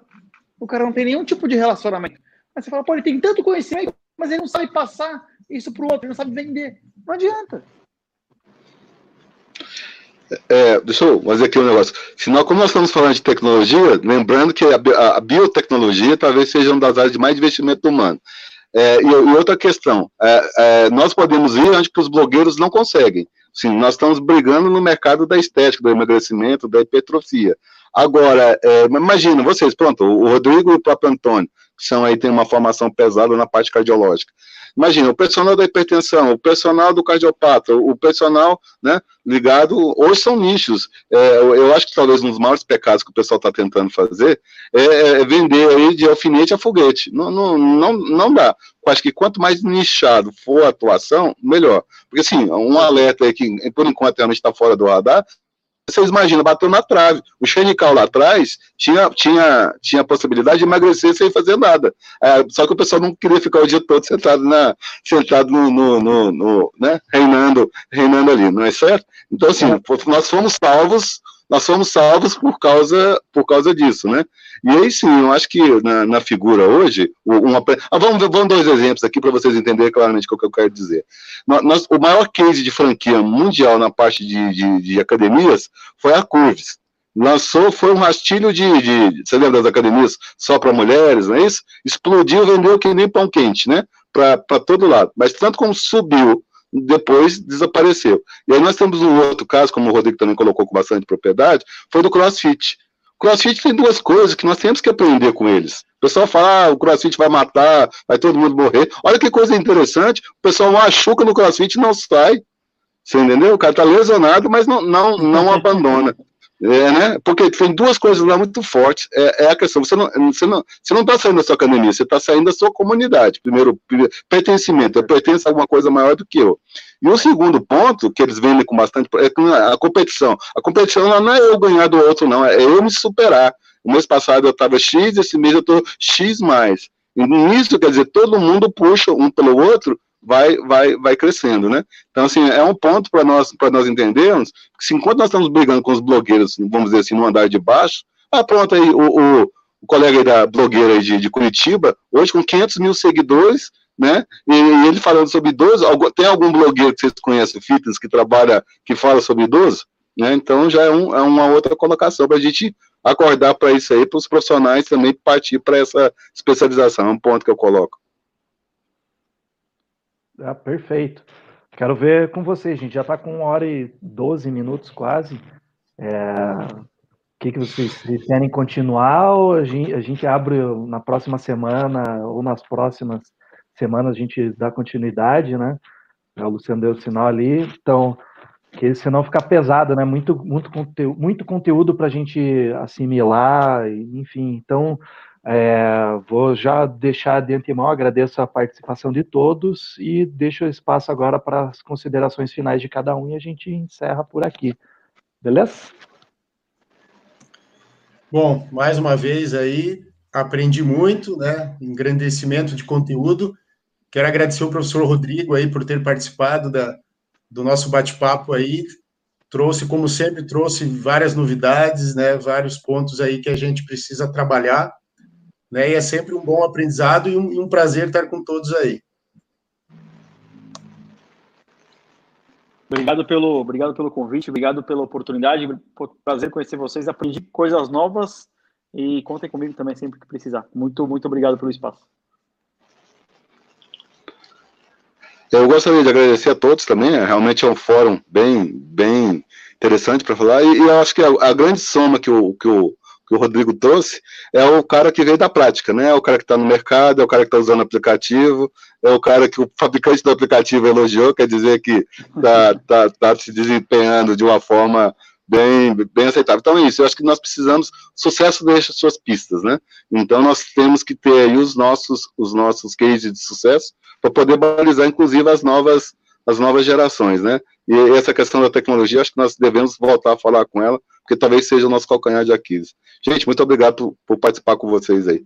O cara não tem nenhum tipo de relacionamento. Aí você fala, pô, ele tem tanto conhecimento, mas ele não sabe passar isso pro outro, ele não sabe vender. Não adianta. É, deixa eu fazer aqui um negócio. Senão, como nós estamos falando de tecnologia, lembrando que a, biotecnologia talvez seja uma das áreas de mais investimento humano. É, e, e, outra questão, é, é, nós podemos ir onde que os blogueiros não conseguem. Sim, nós estamos brigando no mercado da estética, do emagrecimento, da hipertrofia. Agora, é, imagina, vocês, pronto, o Rodrigo e o próprio Antônio, são aí, tem uma formação pesada na parte cardiológica. Imagina, o personal da hipertensão, o personal do cardiopata, o personal né, ligado, hoje são nichos. É, eu acho que talvez um dos maiores pecados que o pessoal está tentando fazer é, é, vender aí de alfinete a foguete. Não, não, não, não dá. Eu acho que quanto mais nichado for a atuação, melhor. Porque, assim, um alerta aí que, por enquanto, realmente está fora do radar, vocês imaginam, bateu na trave. O Xenical lá atrás tinha, tinha, tinha a possibilidade de emagrecer sem fazer nada. É, só que o pessoal não queria ficar o dia todo sentado, na, sentado no, no, no, no né, reinando, reinando ali, não é certo? Então, assim, nós fomos salvos nós fomos salvos por causa, por causa disso, né? E aí sim, eu acho que na, na figura hoje, uma, ah, vamos, vamos dois exemplos aqui para vocês entenderem claramente o que eu quero dizer. Nós, o maior case de franquia mundial na parte de, de, de academias foi a Curves. Lançou, foi um rastilho de, de você lembra das academias só para mulheres, não é isso? Explodiu, vendeu que nem pão quente, né? Para todo lado. Mas tanto como subiu depois desapareceu. E aí nós temos um outro caso, como o Rodrigo também colocou com bastante propriedade, foi do CrossFit. O CrossFit tem duas coisas que nós temos que aprender com eles. O pessoal fala, ah, o CrossFit vai matar, vai todo mundo morrer. Olha que coisa interessante, o pessoal machuca no CrossFit e não sai. Você entendeu? O cara tá lesionado, mas não, não, não abandona. É, né? Porque tem duas coisas lá muito fortes. É, é a questão, você não está você não, você não tá saindo da sua academia, você está saindo da sua comunidade. Primeiro, pertencimento, eu pertenço a alguma coisa maior do que eu. E o segundo ponto, que eles vendem com bastante, é a competição. A competição não é eu ganhar do outro, não, é eu me superar. O mês passado eu estava X, esse mês eu estou X mais. E nisso, quer dizer, todo mundo puxa um pelo outro vai, vai, vai crescendo, né? Então, assim, é um ponto para nós, nós entendermos que, se enquanto nós estamos brigando com os blogueiros, vamos dizer assim, no andar de baixo, ah, pronto, aí, o, o, o colega aí da blogueira de, de Curitiba, hoje com 500 mil seguidores, né? E, e, ele falando sobre idoso, tem algum blogueiro que vocês conhecem, fitness, que trabalha, que fala sobre idoso? Né? Então já é, um, é uma outra colocação para a gente acordar para isso aí, para os profissionais também partir para essa especialização, é um ponto que eu coloco. Ah, perfeito. Quero ver com vocês, gente. Já está com uma hora e 12 minutos quase. É... O que, que vocês, vocês querem continuar ou a gente, a gente abre na próxima semana ou nas próximas semanas a gente dá continuidade, né? O Luciano deu o sinal ali. Então, que senão fica pesado, né? Muito, muito, conteúdo, muito conteúdo para a gente assimilar, enfim. Então, é, vou já deixar de antemão, agradeço a participação de todos e deixo espaço agora para as considerações finais de cada um e a gente encerra por aqui. Beleza? Bom, mais uma vez aí, aprendi muito, né? Engrandecimento de conteúdo. Quero agradecer o professor Rodrigo aí por ter participado da, do nosso bate-papo aí. Trouxe, como sempre, trouxe várias novidades, né? Vários pontos aí que a gente precisa trabalhar né? E é sempre um bom aprendizado e um, e um prazer estar com todos aí. Obrigado pelo, obrigado pelo convite, obrigado pela oportunidade, prazer conhecer vocês, aprendi coisas novas e contem comigo também sempre que precisar. Muito, muito obrigado pelo espaço. Eu gostaria de agradecer a todos também, né? realmente é um fórum bem, bem interessante para falar, e, e, eu acho que a, a, grande soma que o, que o que o Rodrigo trouxe, é o cara que veio da prática, né? É o cara que está no mercado, é o cara que está usando aplicativo, é o cara que o fabricante do aplicativo elogiou, quer dizer que está tá, tá se desempenhando de uma forma bem, bem aceitável. Então é isso, eu acho que nós precisamos, sucesso deixa suas pistas, né? Então nós temos que ter aí os nossos, os nossos cases de sucesso para poder balizar, inclusive, as novas, as novas gerações, né? E essa questão da tecnologia, acho que nós devemos voltar a falar com ela, porque talvez seja o nosso calcanhar de Aquiles. Gente, muito obrigado por, por participar com vocês aí.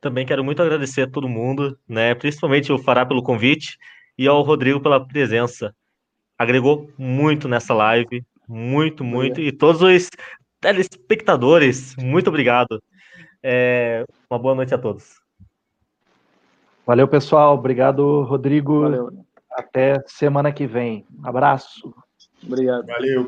Também quero muito agradecer a todo mundo, né? Principalmente o Fará pelo convite e ao Rodrigo pela presença. Agregou muito nessa live, muito, muito. E todos os telespectadores, muito obrigado. É, uma boa noite a todos. Valeu, pessoal. Obrigado, Rodrigo. Valeu. Até semana que vem. Abraço. Obrigado. Valeu.